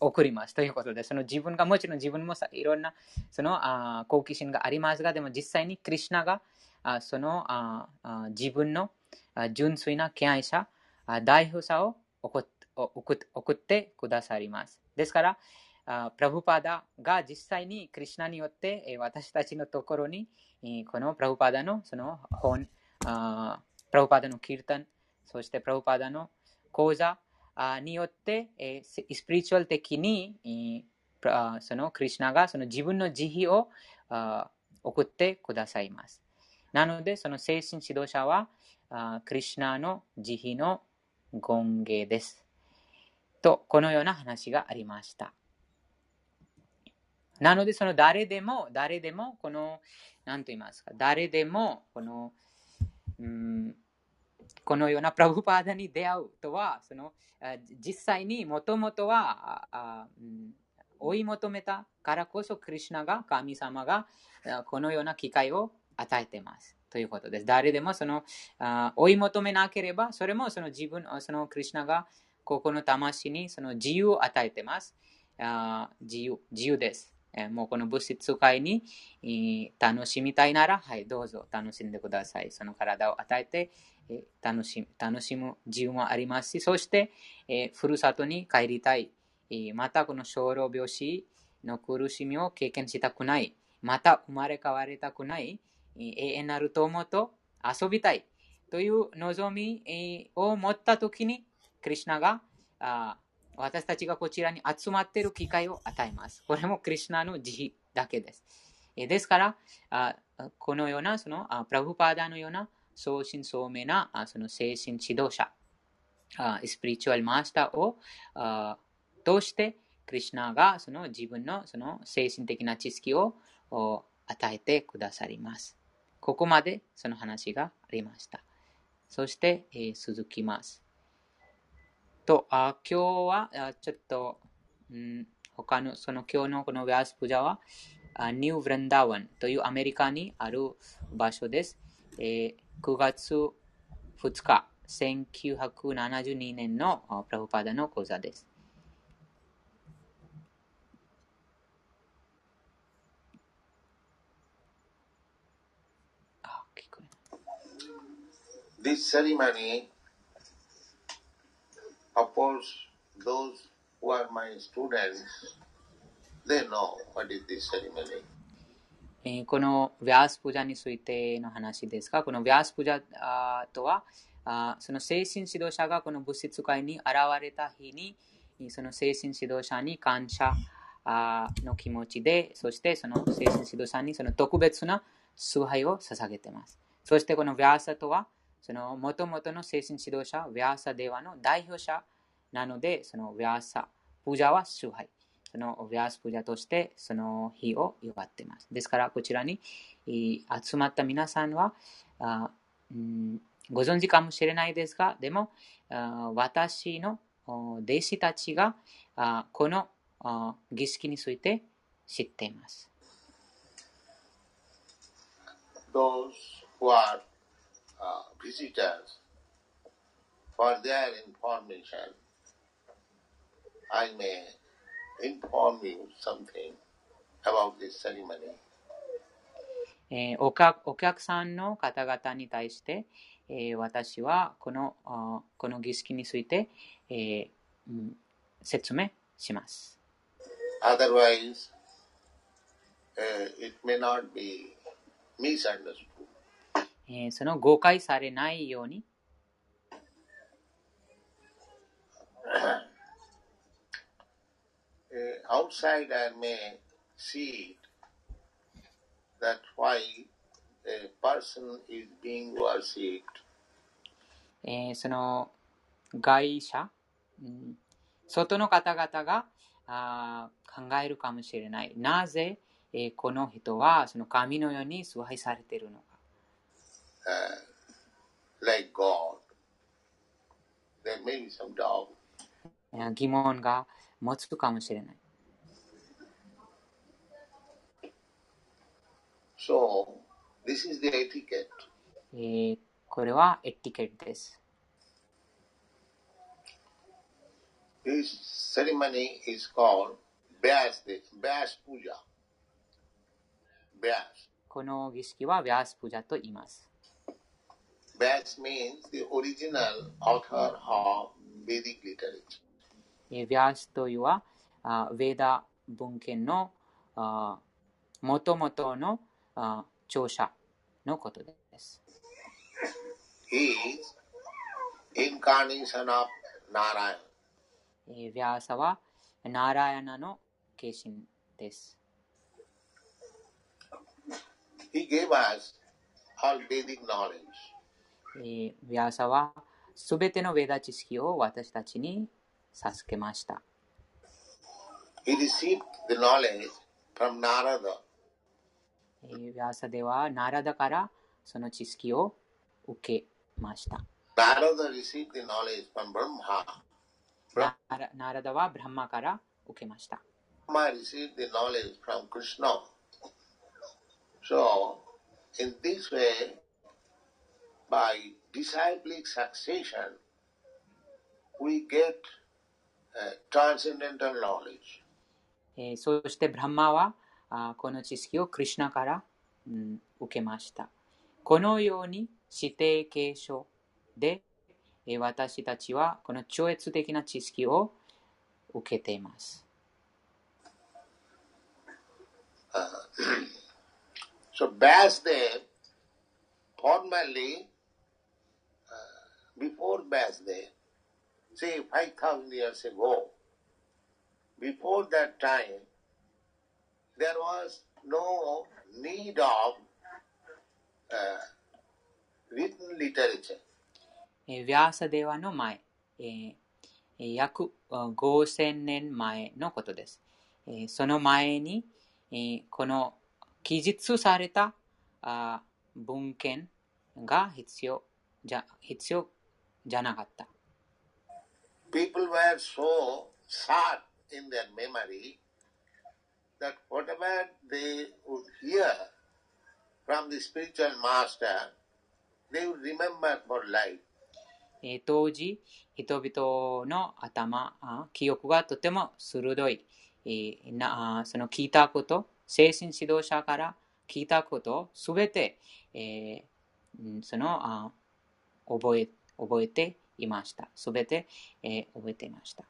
送りますということで、その自分がもちろん自分もいろんなそのあ好奇心がありますが、でも実際にクリュナがあそのあ自分の純粋な敬愛者、あ代表者を送っ送ってくださります。ですから、あプラブパダが実際にクリュナによって私たちのところにこのプラブパダのその本、あプラブパダのキルタン、そしてプラブパダの講座、によって、えー、スピリチュアル的に、そのクリュナがその自分の慈悲を送ってくださいます。なので、その精神指導者は、あクリュナの慈悲の権限です。と、このような話がありました。なので、その誰でも、誰でも、この、何と言いますか、誰でも、この、うん、このようなプラブパーダに出会うとは、その実際にもともとはあ、うん、追い求めたからこそ、クリュナが、神様がこのような機会を与えています。ということです。誰でもそのあ追い求めなければ、それもその自分、そのクリュナがここの魂にその自由を与えています。あ自由自由です。えもうこの物質界に楽しみたいなら、はい、どうぞ楽しんでください。その体を与えて、え楽し楽しむ自由もありますし、そして、えふるさとに帰りたい。またこの小老病死の苦しみを経験したくない。また生まれ変わりたくない。永遠なる友と遊びたい。という望みを持ったときに、クリュナがあ私たちがこちらに集まっている機会を与えます。これもクリュナの慈悲だけです。ですから、このようなそのプラブパーダのような相信相明なその精神指導者、スピリチュアルマスターを通して、クリュナがその自分のその精神的な知識を与えてくださります。ここまでその話がありました。そして、え、続きます。と、あ今日はあちょっと、うん、他の、その今日のこのヴィアスプジャは、あニュー・ブレンダワンというアメリカにある場所です。えー、9月2日、1972年のプラブパダの講座です。This ceremony, of course, those who are my students, they know what is this ceremony. えこのヴィアスプジャについての話ですが、このヴィアスプジャとは、あその精神指導者がこの物質界に現れた日に、その精神指導者に感謝の気持ちで、そしてその精神指導者にその特別な崇拝を捧げています。そしてこのヴィアサとは、その元々の精神指導者、ヴィアーサデワの代表者なので、そのヴィアーサ、プージャは崇拝。そのヴィアースプージャとしてその日を祝っています。ですから、こちらに集まった皆さんは、あうん、ご存知かもしれないですが、でも、あ私の弟子たちがあこのあ儀式について知っています。Those who are uh, visitors for their information, I may inform you something about this ceremony. えー、おかお客さんの方々に対して、えー、私はこのこの儀式について、えーうん、説明します。Otherwise, uh, it may not be misunderstood. えー、その誤解されないように。uh, outsider may see that why a person is being worshipped. えー、その外者、うん、外の方々があ考えるかもしれない。なぜ、えー、この人はその神のように崇拝されているのか。uh, like God. There may be some doubt. 疑問が持つかもしれない。So, this is the etiquette. えー、これはエティケットです。This ceremony is called Vyas, Vyas Puja. Vyas. この儀式はヴィアスプジャと言います。Vyas means the original author of Vedic literature. ヴィアスというは、ヴェーダ文献のもともとの著者のことです。He is incarnation of Narayan. ヴィアーサはナーラヤナの化身です。He gave us all Vedic knowledge. ウビアサはすべてのウェダ知識を私たちに授けました。ビアーサではナラダからその知識を受けました。ナラダはブラマから受けました。So, in this way, by disciplic succession, we get uh, transcendental knowledge. えーそしてブラハマはあーこの知識をクリシュナから、うん受けました。このように指定継承で、えー私たちはこの超越的な知識を受けています。So, Vyasdev, formally, uh, before Vyasdev, say 5000 years ago, before that time, there was no need of uh, written literature. えーヴィアーサデワの前、えーえー約5000年前のことです。えーその前に、えーこの記述されたあ文献が必要じゃ必要じゃなかった。People were so sharp in their memory that whatever they would hear from the spiritual master, they would remember for life. えー当時、人々の頭、あ記憶がとても鋭い、えーなあその聞いたこと、精神指導者から聞いたことをすべて、えーうんそのあ覚え覚えていました。すべて、えー覚えていました。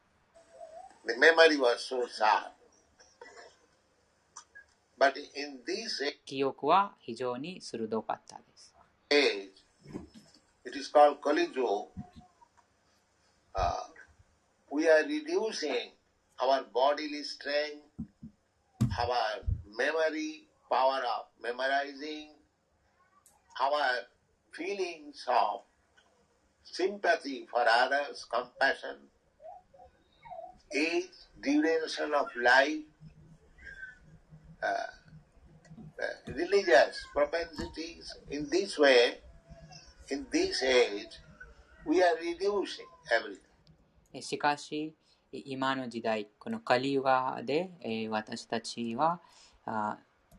The memory was so sharp. But in this 記憶は非常に鋭かったです。age, it is called Kali Yuga, uh, we are reducing our bodily strength, our memory, power of memorizing, our feelings of sympathy for others, compassion, age, duration of life, uh, uh, religious propensities. In this way, in this age, we are reducing everything. しかし、今の時代、このカリユガで、えー私たちは、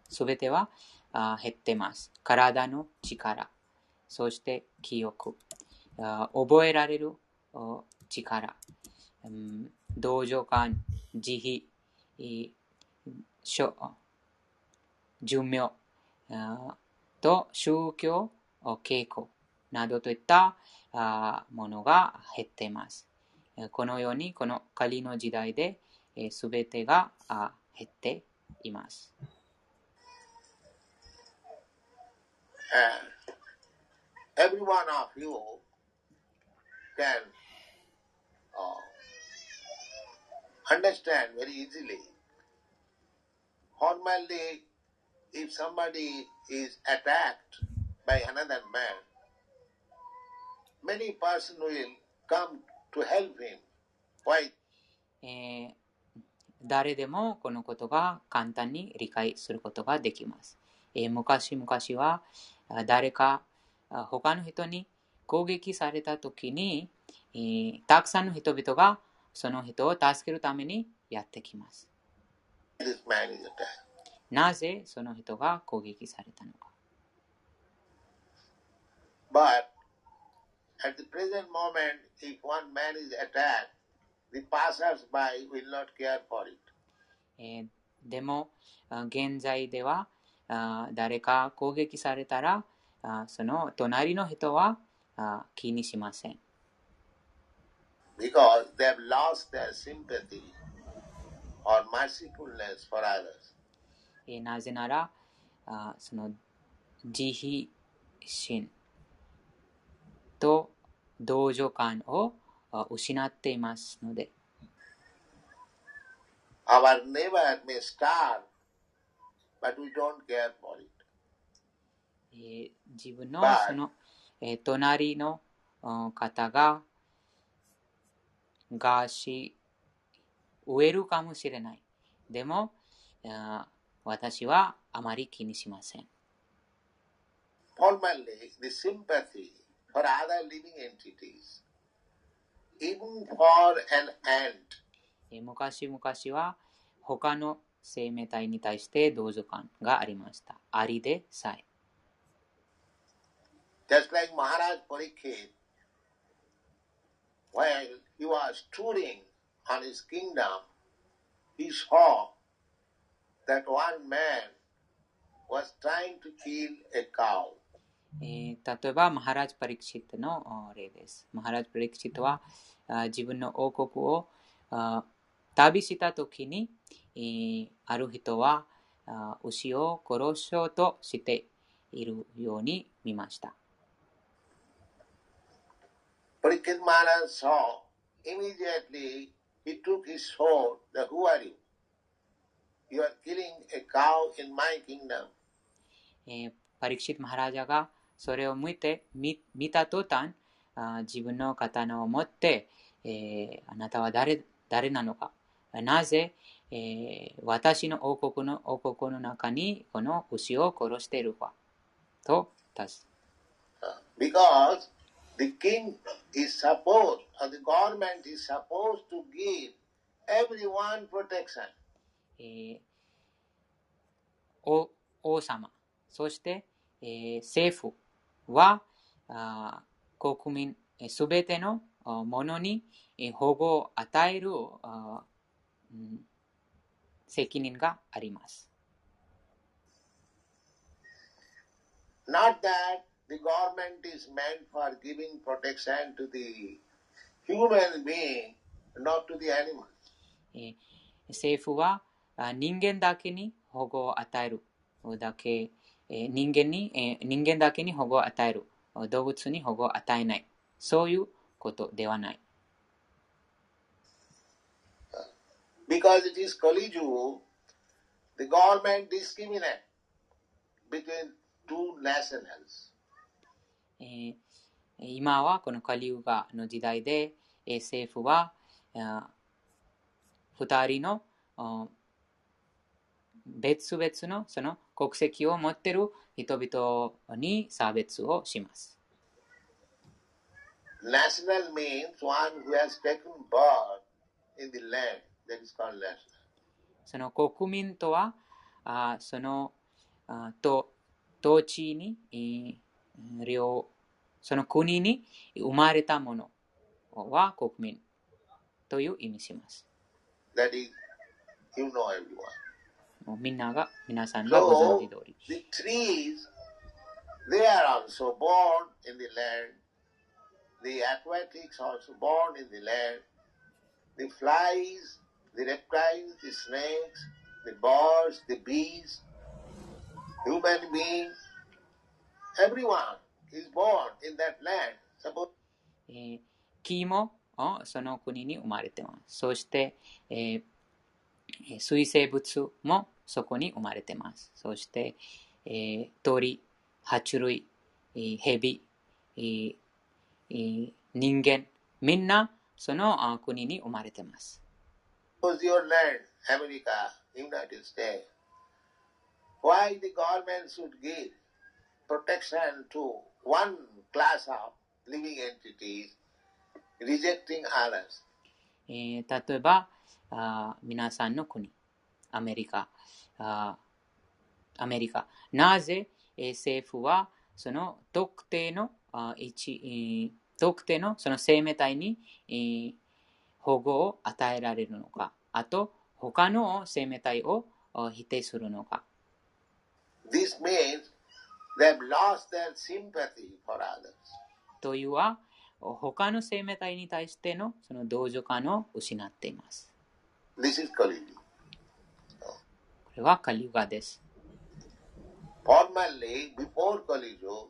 すべてはあ減ってます。体の力、そして記憶、覚えられる？力、うん同情感、慈悲、いしょ寿命。と宗教、お稽古。などといったものが減っています。このように、この仮の時代で、すべてが減っています。And every one of you can uh, understand very easily. Formerly, if somebody is attacked by another man, many person will come to help him. Why? えー誰でもこのことが簡単に理解することができます。えー昔々は誰か他の人に攻撃された時に、えー、たくさんの人々がその人を助けるためにやってきます。なぜその人が攻撃されたのか。But at the present moment, if one man is attacked, the passersby will not care for it. えー、でも、現在ではあ誰か攻撃されたら、あその隣の人はあ気にしません。because they have lost their sympathy or mercifulness for others. えーなぜなら、あその慈悲心と同情感をあ失っていますので、Our neighbor may starve, but we don't care for it. えー自分のはいその、えー隣のあ方が餓死、飢えるかもしれない。でも、あ私はあまり気にしません。Formerly, the sympathy for other living entities, even for an ant, えー昔々は他の生命体に対して同情感がありました。アリでさえ。Just like Maharaj Parikshit, while he was touring on his kingdom, he saw that one man was trying to kill a cow. えー例えば、マハラジ・パリクシットの例です。マハラジ・パリクシットはあ自分の王国をあ旅したときに、えーある人はあ牛を殺しようとしているように見ました。Parikshit Maharaj saw, immediately he took his sword, that who are you? You are killing a cow in my kingdom. えーパリクシット・マハラジャがそれを見て見見た途端あ自分の刀を持って、えーあなたは誰誰なのかなぜ、えー私の王国の王国の中にこの牛を殺しているかと尋ね Uh, Because the king is supposed, or the government is supposed to give everyone protection. えー王王様、そして、えー政府はあー国民すべてのあ者にえー保護を与えるあーうん責任があります。Not that the government is meant for giving protection to the human being, not to the animals. えー政府はあ人間だけに保護を与えるだけ、えー人間に、えー人間だけに保護を与える動物に保護を与えないそういうことではない。Because it is Kali Yuga, the government discriminate between two nationals. えー今はこのカリウガの時代で、えー政府はあ二人のあ別々のその国籍を持っている人々に差別をします。National means one who has taken birth in the land. That is called national. その国民とは、あそのあと土地に、えー領その国に生まれたものは国民という意味します。That is, you know everyone. みんなが、皆さんがご存 So, 知通り。the trees, they are also born in the land. The aquatics also born in the land. The flies, the reptiles, the snakes, the birds, the bees, human beings, キーモをその国に生まれてます。そして、えー、水生物もそこに生まれてます。そして、えー、鳥、爬虫類、えー、蛇、ええ、人間、みんなその国に生まれてます。アメリカ、ユナイテッド・ステイ。Why the government should give? Protection to one class of living entities, rejecting others? えー例えばあー皆さんの国、アメリカ、あーアメリカ、なぜ、えー政府はその特定のあー一、えー特定のその生命体に、えー保護を与えられるのか、あと他の生命体をあ否定するのか。This means というは、他の生命体に対してのその同情感を失っています。This れはカリウガです。Formerly, before Kali Yuga,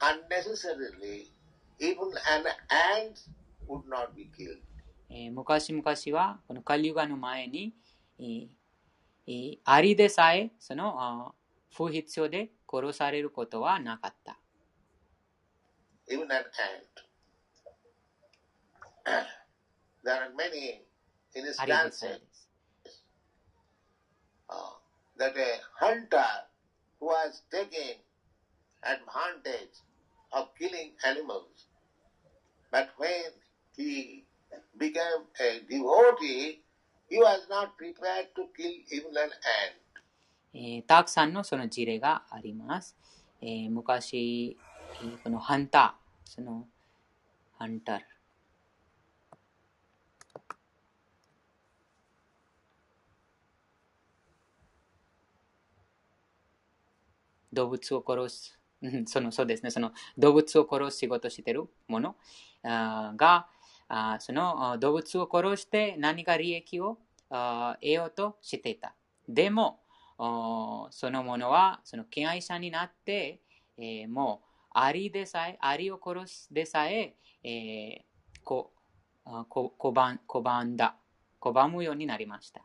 unnecessarily, even an ant would not be killed. えー昔々はこのカリウガの前に、アリでさえその不必要で殺されることはなかった。 even an ant. there are many アリでさえ instances です。 uh, that a hunter who was taking advantage of killing animals, but when he became a devotee, he was not prepared to kill even an ant. えーたくさんのその事例があります。えー昔、このハンター、そのハンター、動物を殺す、そのそうですね、その動物を殺す仕事してるものが、あその動物を殺して何か利益を得ようとしていた。でも、そのものはその敬愛者になって、えーもうアリでさえ、アリを殺すでさえ、えーこあこ拒ん拒んだ、拒むようになりました。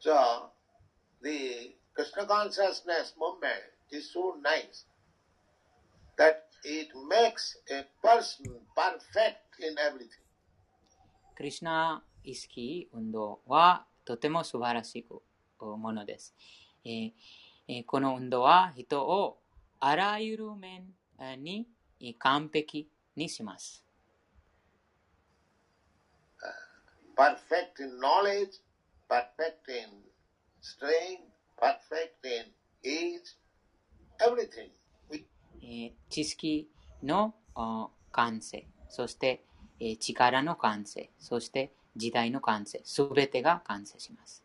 So, the Krishna consciousness movement is so nice that it makes a person perfect in everything. クリシュナ意識運動はとても素晴らしいものです。えーえーこの運動は人をあらゆる面えーに完璧にします。Perfect in knowledge, perfect in strength, perfect in age, everything. We えー知識のあ完成、そして、えー力の完成、そして時代の完成すべてが完成します。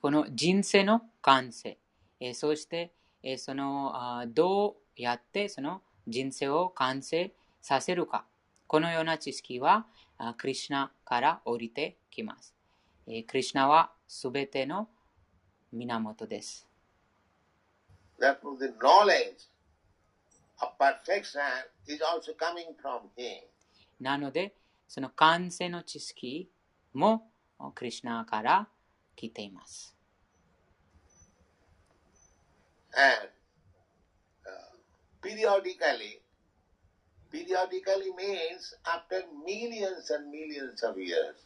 この人生の完成、えー、そして、えーそのあーどうやってその人生を完成させるか、このような知識はあークリシュナから降りてきます。えークリシュナはすべての源です。Therefore, the knowledge of perfection is also coming from him. なので、その完成の知識もおクリシュナから来ています。And uh, periodically, periodically means after millions and millions of years,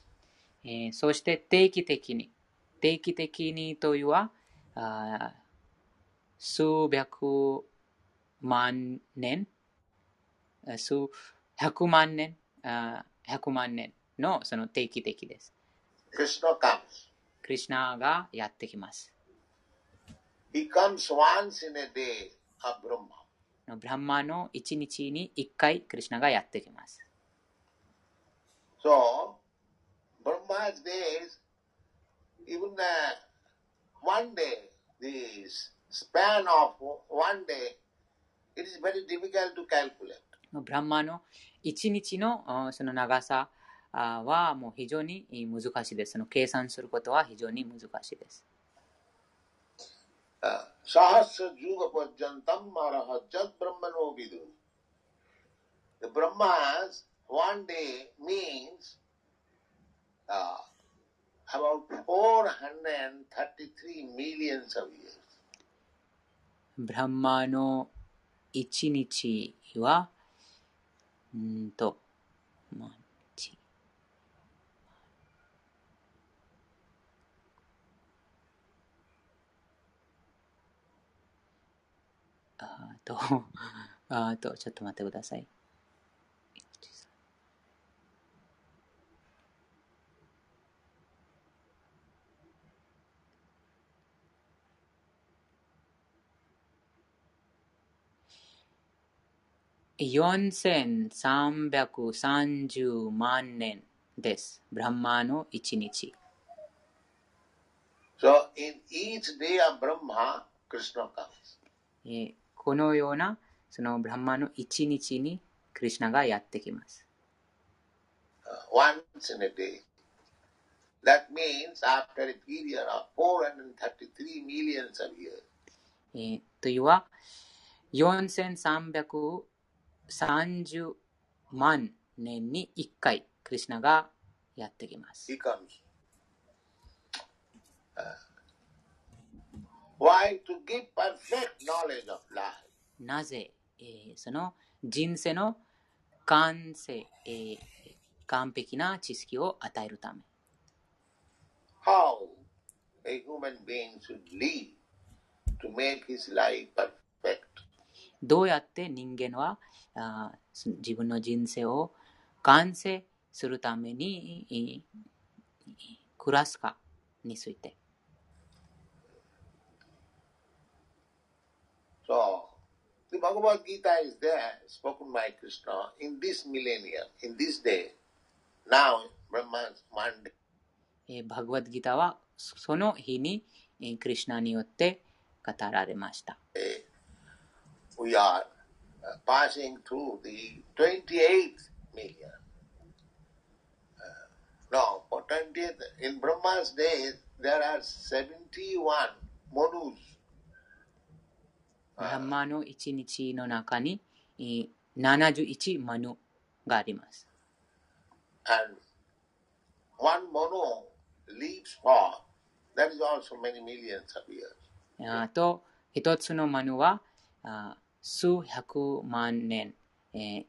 えーそして定期的に、定期的にというは、数百万年、あ数百万年、あ万年のその定期的です。クリシュナがやってきます。He comes once in a day of Brahma. ブランマの一日に一回クリシュナがやってきます。So, Brahma's days, even uh, one day, the span of one day, it is very difficult to calculate. ブランマの一日のあその長さあはもう非常に難しいです。その計算することは非常に難しいです。Uh, Sahasra Juga Pajantam Maraha Jat Brahmano Vidu. The Brahmas one day means uh, about 433 millions of years. ブランマの一日は、うーんと、まあ、ちあーと、あーと、ちょっと待ってください。4330万年です。ブランマの一日。So in each day of Brahma, Krishna comes. えーこのようなそのブランマの一日にクリシュナがやってきます。uh, once in a day. That means after a period of 433 millions of years. えーというは4330 30万年に1回、クリシナがやってきます。He comes. Uh, why? To give perfect knowledge of life. なぜ、えーその人生の完成、えー完璧な知識を与えるため。How a human being should live to make his life perfect. どうやって人間はあ自分の人生を完成するためにい暮らすかについて。So, the Bhagavad Gita is there, spoken by Krishna in this millennium, in this day. Now, Brahma's Monday. えーバグワッドギターはそその日に、えークリシナによって語られました。we are uh, passing through the 28th million. Uh, no, for 20th, in Brahma's days, there are 71 monus. ブランマの一日の中に、えー71マヌがあります。And one mono lives for, that is also many millions of years. あと、一つのマヌはあ数百万年、えー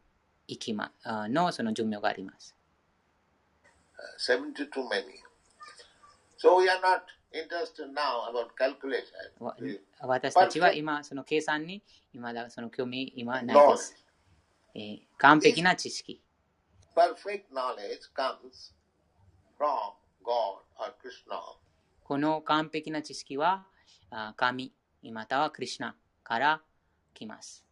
生きまあのその寿命があります。Uh, 72 many. So we are not 私たちは今その計算に今だその興味今ないで。え、完璧な知識。この完璧な知識は神、またはクリュナから来ます。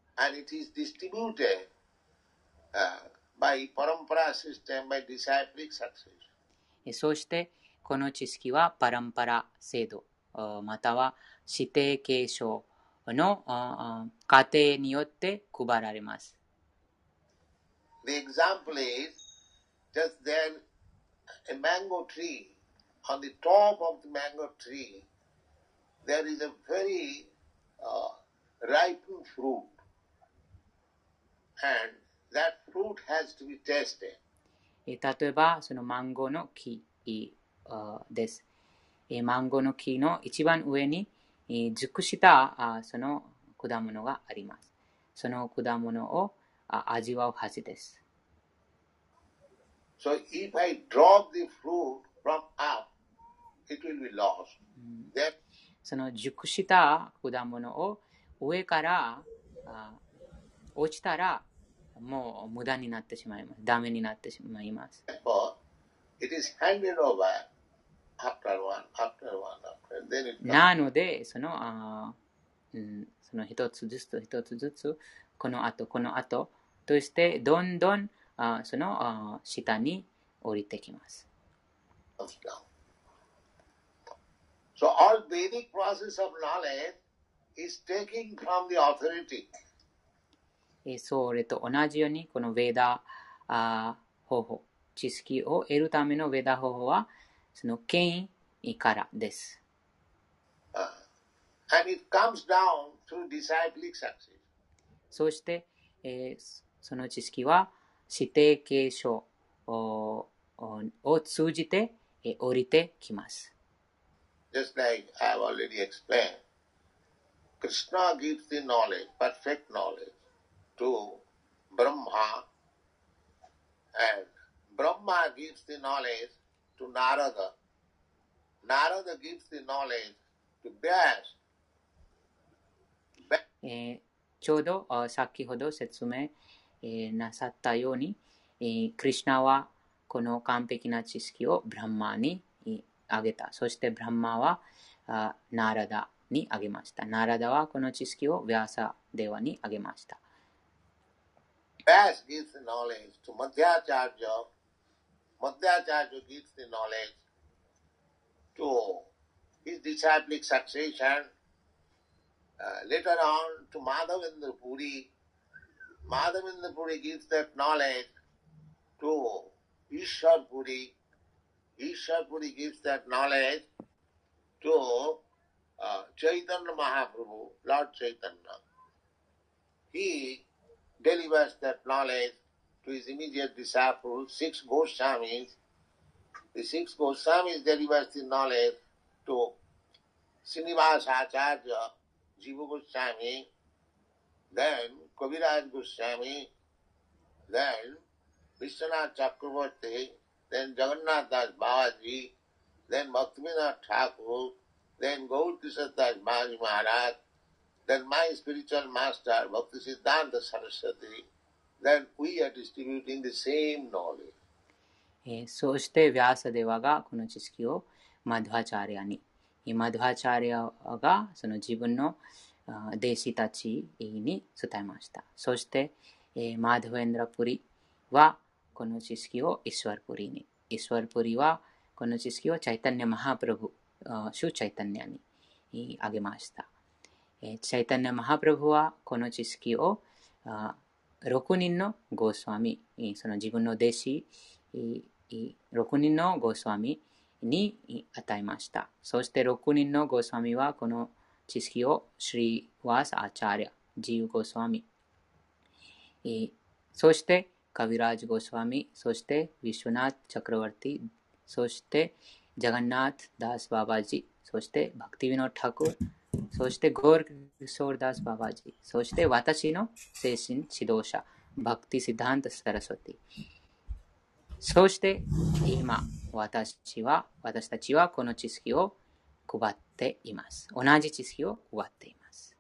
そして、この知識はパランパラ制度、あまたは指定継承の過程によって配られます。The example is just there a mango tree. On the top of the mango tree, there is a very uh, ripened fruit, and that fruit has to be tasted. え例えば、そのマンゴーの木あです。えマンゴーの木の一番上にえ熟したあその果物があります。その果物をあ味わうはずです。So if I drop the fruit from up, it will be lost. その熟した果物を上からあ落ちたらもう無駄になってしまいます。ダメになってしまいます。Therefore, なので、そのあ、うん、その一つずつ一つずつ、この後、この後として、どんどんあそのあ下に降りてきます。So all Vedic process of knowledge is taking from the authority. えそれと同じように、このヴェーダあー方法、知識を得るためのヴェーダ方法は、その権威からです。Uh, and it comes down through disciplic success. そして、えーその知識は指定継承ををを通じて、えー降りてきます。Just like I have already explained, Krishna gives the knowledge, perfect knowledge, to Brahma, and Brahma gives the knowledge to Narada. Narada gives the knowledge to Vyas. えーちょうどあ先ほど説明、えーなさったように、えークリシナはこの完璧な知識をブランマーにえーあげた。そしてブランマーはあナーラダにあげました。ナーラダはこの知識をヴィアサデワにあげました。Vyas gives knowledge to Madhyacharya. Madhyacharya gives the knowledge to his disciplic succession. Uh, later on to Madhavendra Puri. Madhavendra Puri gives that knowledge to Ishwar Puri. Ishwar Puri gives that knowledge to uh, Chaitanya Mahaprabhu, Lord Chaitanya. He delivers that knowledge his immediate disciples, six Goswamis. The six Goswamis delivers the knowledge to Srinivasa Acharya, Jiva Goswami, then Kaviraj Goswami, then Vishwanath Chakravarti, then Jagannath Das Babaji, then Bhaktivinoda Thakur, then Gaur Das Babaji Maharaj, then my spiritual master Bhakti Siddhanta Saraswati, then we are distributing the same knowledge. えーそして、ヴィアサデワがこの知識をマドハチャリアに、マドハチャリアがその自分の弟子たちに伝えました。そして、えーマドヘンドラプリはこの知識をイスワルプリに、イスワルプリはこの知識をチャイタンニャマハプラブ、シュチャイタンニャにあげました。えーチャイタンニャマハプラブはこの知識を6人のゴースワミ、その自分の弟子、6人のゴースワミに与えました。そして6人のゴースワミはこの知識をシリワーサ・アチャーリア、自由ゴースワミ、そしてカビラージ・ゴースワミ、そしてウィシュナー・チャクラワルティ、そしてジャガンナー・ダース・ババージ、そしてバクティビノ・タクル、そしてゴール・ソール・ダス・ババジー、そして私の精神指導者、バクティ・シダンタ・サラソティ。そして今、私は、私たちはこの知識を配っています。同じ知識を配っています。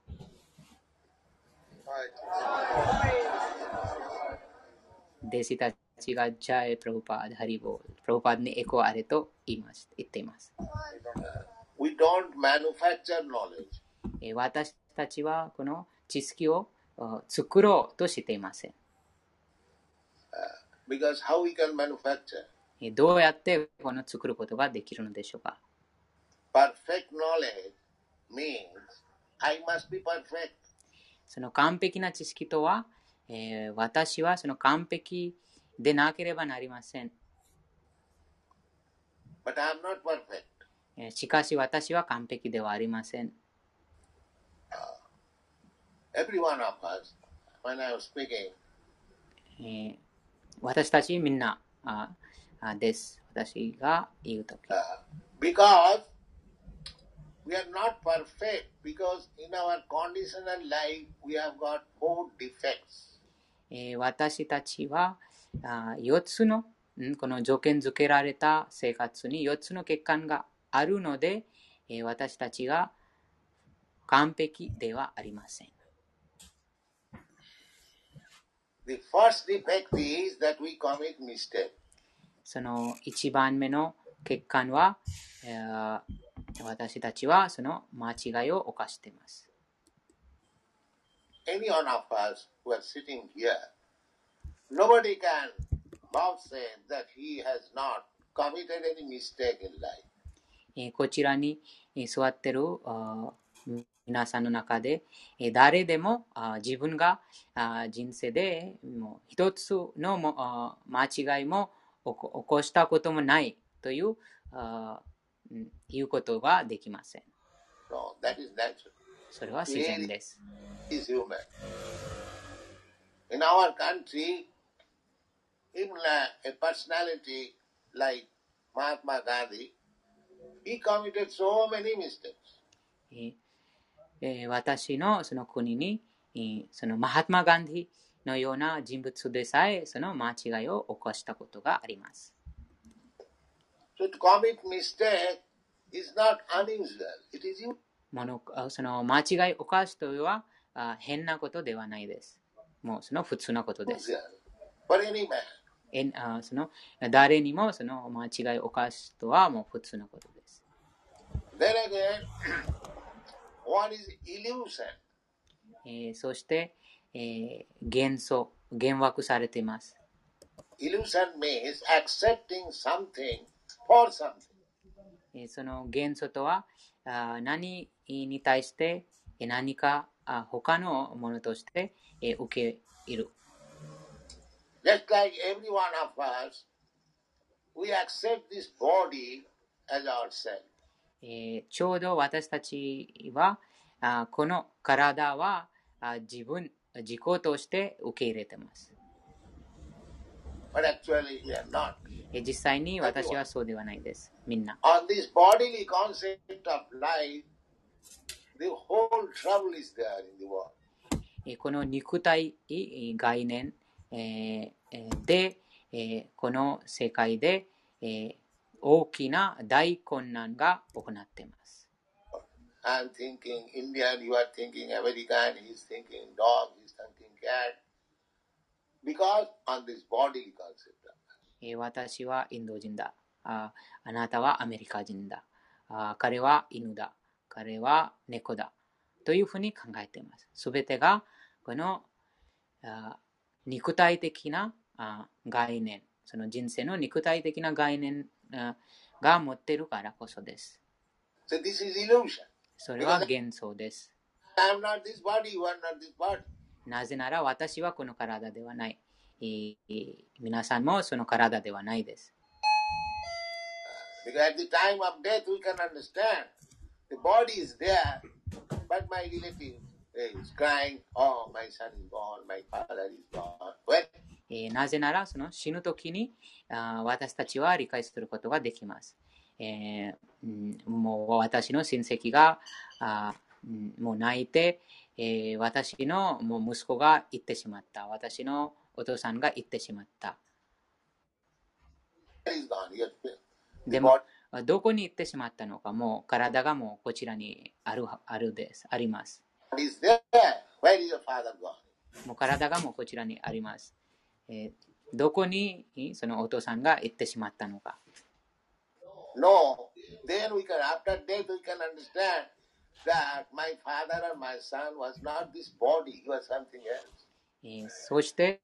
弟子たちがジャイ・プラブパード、ハリボール、プラブパードにエコあれと言います言っています。We don't manufacture knowledge. えー私たちはこの知識をあ作ろうとしていません。Because how we can manufacture? えーどうやってこの作ることができるのでしょうか Perfect knowledge means I must be perfect. その完璧な知識とは、えー私はその完璧でなければなりません。But I am not perfect. えーしかし私は完璧ではありません。Us, speaking, えー私たちみんなああです。私が言うとき。uh, because we are not perfect, because in our conditional life we have got four defects. えー私たちはあ4つのんこの条件付けられた生活に4つの欠陥があるので、えー私たちが完璧ではありません。The first defect is that we commit mistake. その1番目の欠陥は、えー私たちはその間違いを犯しています。Any one of us who are sitting here, nobody can vouch say that he has not committed any mistake in life. えーこちらにえー座ってる皆さんの中で、えー誰でもあー自分があー人生でもう一つのもあー間違いも起こしたこともないというあいうことができません。No, that is natural. それは自然です。In our country, even a personality like Mahatma Gandhi, he committed so many mistakes. え私のその国に、えーそのマハトマ・ガンディのような人物でさえその間違いを起こしたことがあります。So to commit mistake is not unusual. It is you. ものあその間違いを犯すというのはあ変なことではないです。もうその普通なことです。For any man. えんあその誰にもその間違いを犯すとはもう普通なことです。Then again, one is illusion? えーそして、えー幻想、幻惑されています。Illusion means accepting something for something. えーその元素とはあー何に対してえー何かあ他のものとしてえー受け入る。Just like every one of us, we accept this body as ourselves. えーちょうど私たちはあこの体はあ自分自己として受け入れてます。But actually we are not. え実際に私はそうではないです。みんな。On this bodily concept of life, the whole trouble is there in the world. えこの肉体え概念で、えーこの世界で、えー大きな大困難が行っています。I'm thinking Indian, you are thinking American, he's thinking dog, he's thinking cat. Because on this bodily concept 私はインド人だ。ああなたはアメリカ人だ。あ彼は犬だ。彼は猫だ。というふうに考えています。すべてがこのあ肉体的なあ概念、その人生の肉体的な概念あが持っているからこそです。So this is illusion. それは幻想です。I'm not this body, you are not this body. なぜなら私はこの体ではない。皆さんもその体ではないです。Because at the time of death we can understand the body is there, but my relative is crying, oh my son is gone, my father is gone. When えーなぜならその死ぬ時にあー私たちは理解することができます。えーうんもう私の親戚があもう泣いて、えー私のもう息子が行ってしまった。私のお父さんが行ってしまった。でもどこに行ってしまったのか、もう体がもうこちらにあるあるです。あります。Is there. Where is your father gone? もう体がもうこちらにあります。えーどこにそのお父さんが行ってしまったのか。No, then we can, after death, we can understand that my father or my son was not this body, he was something else. えーそして、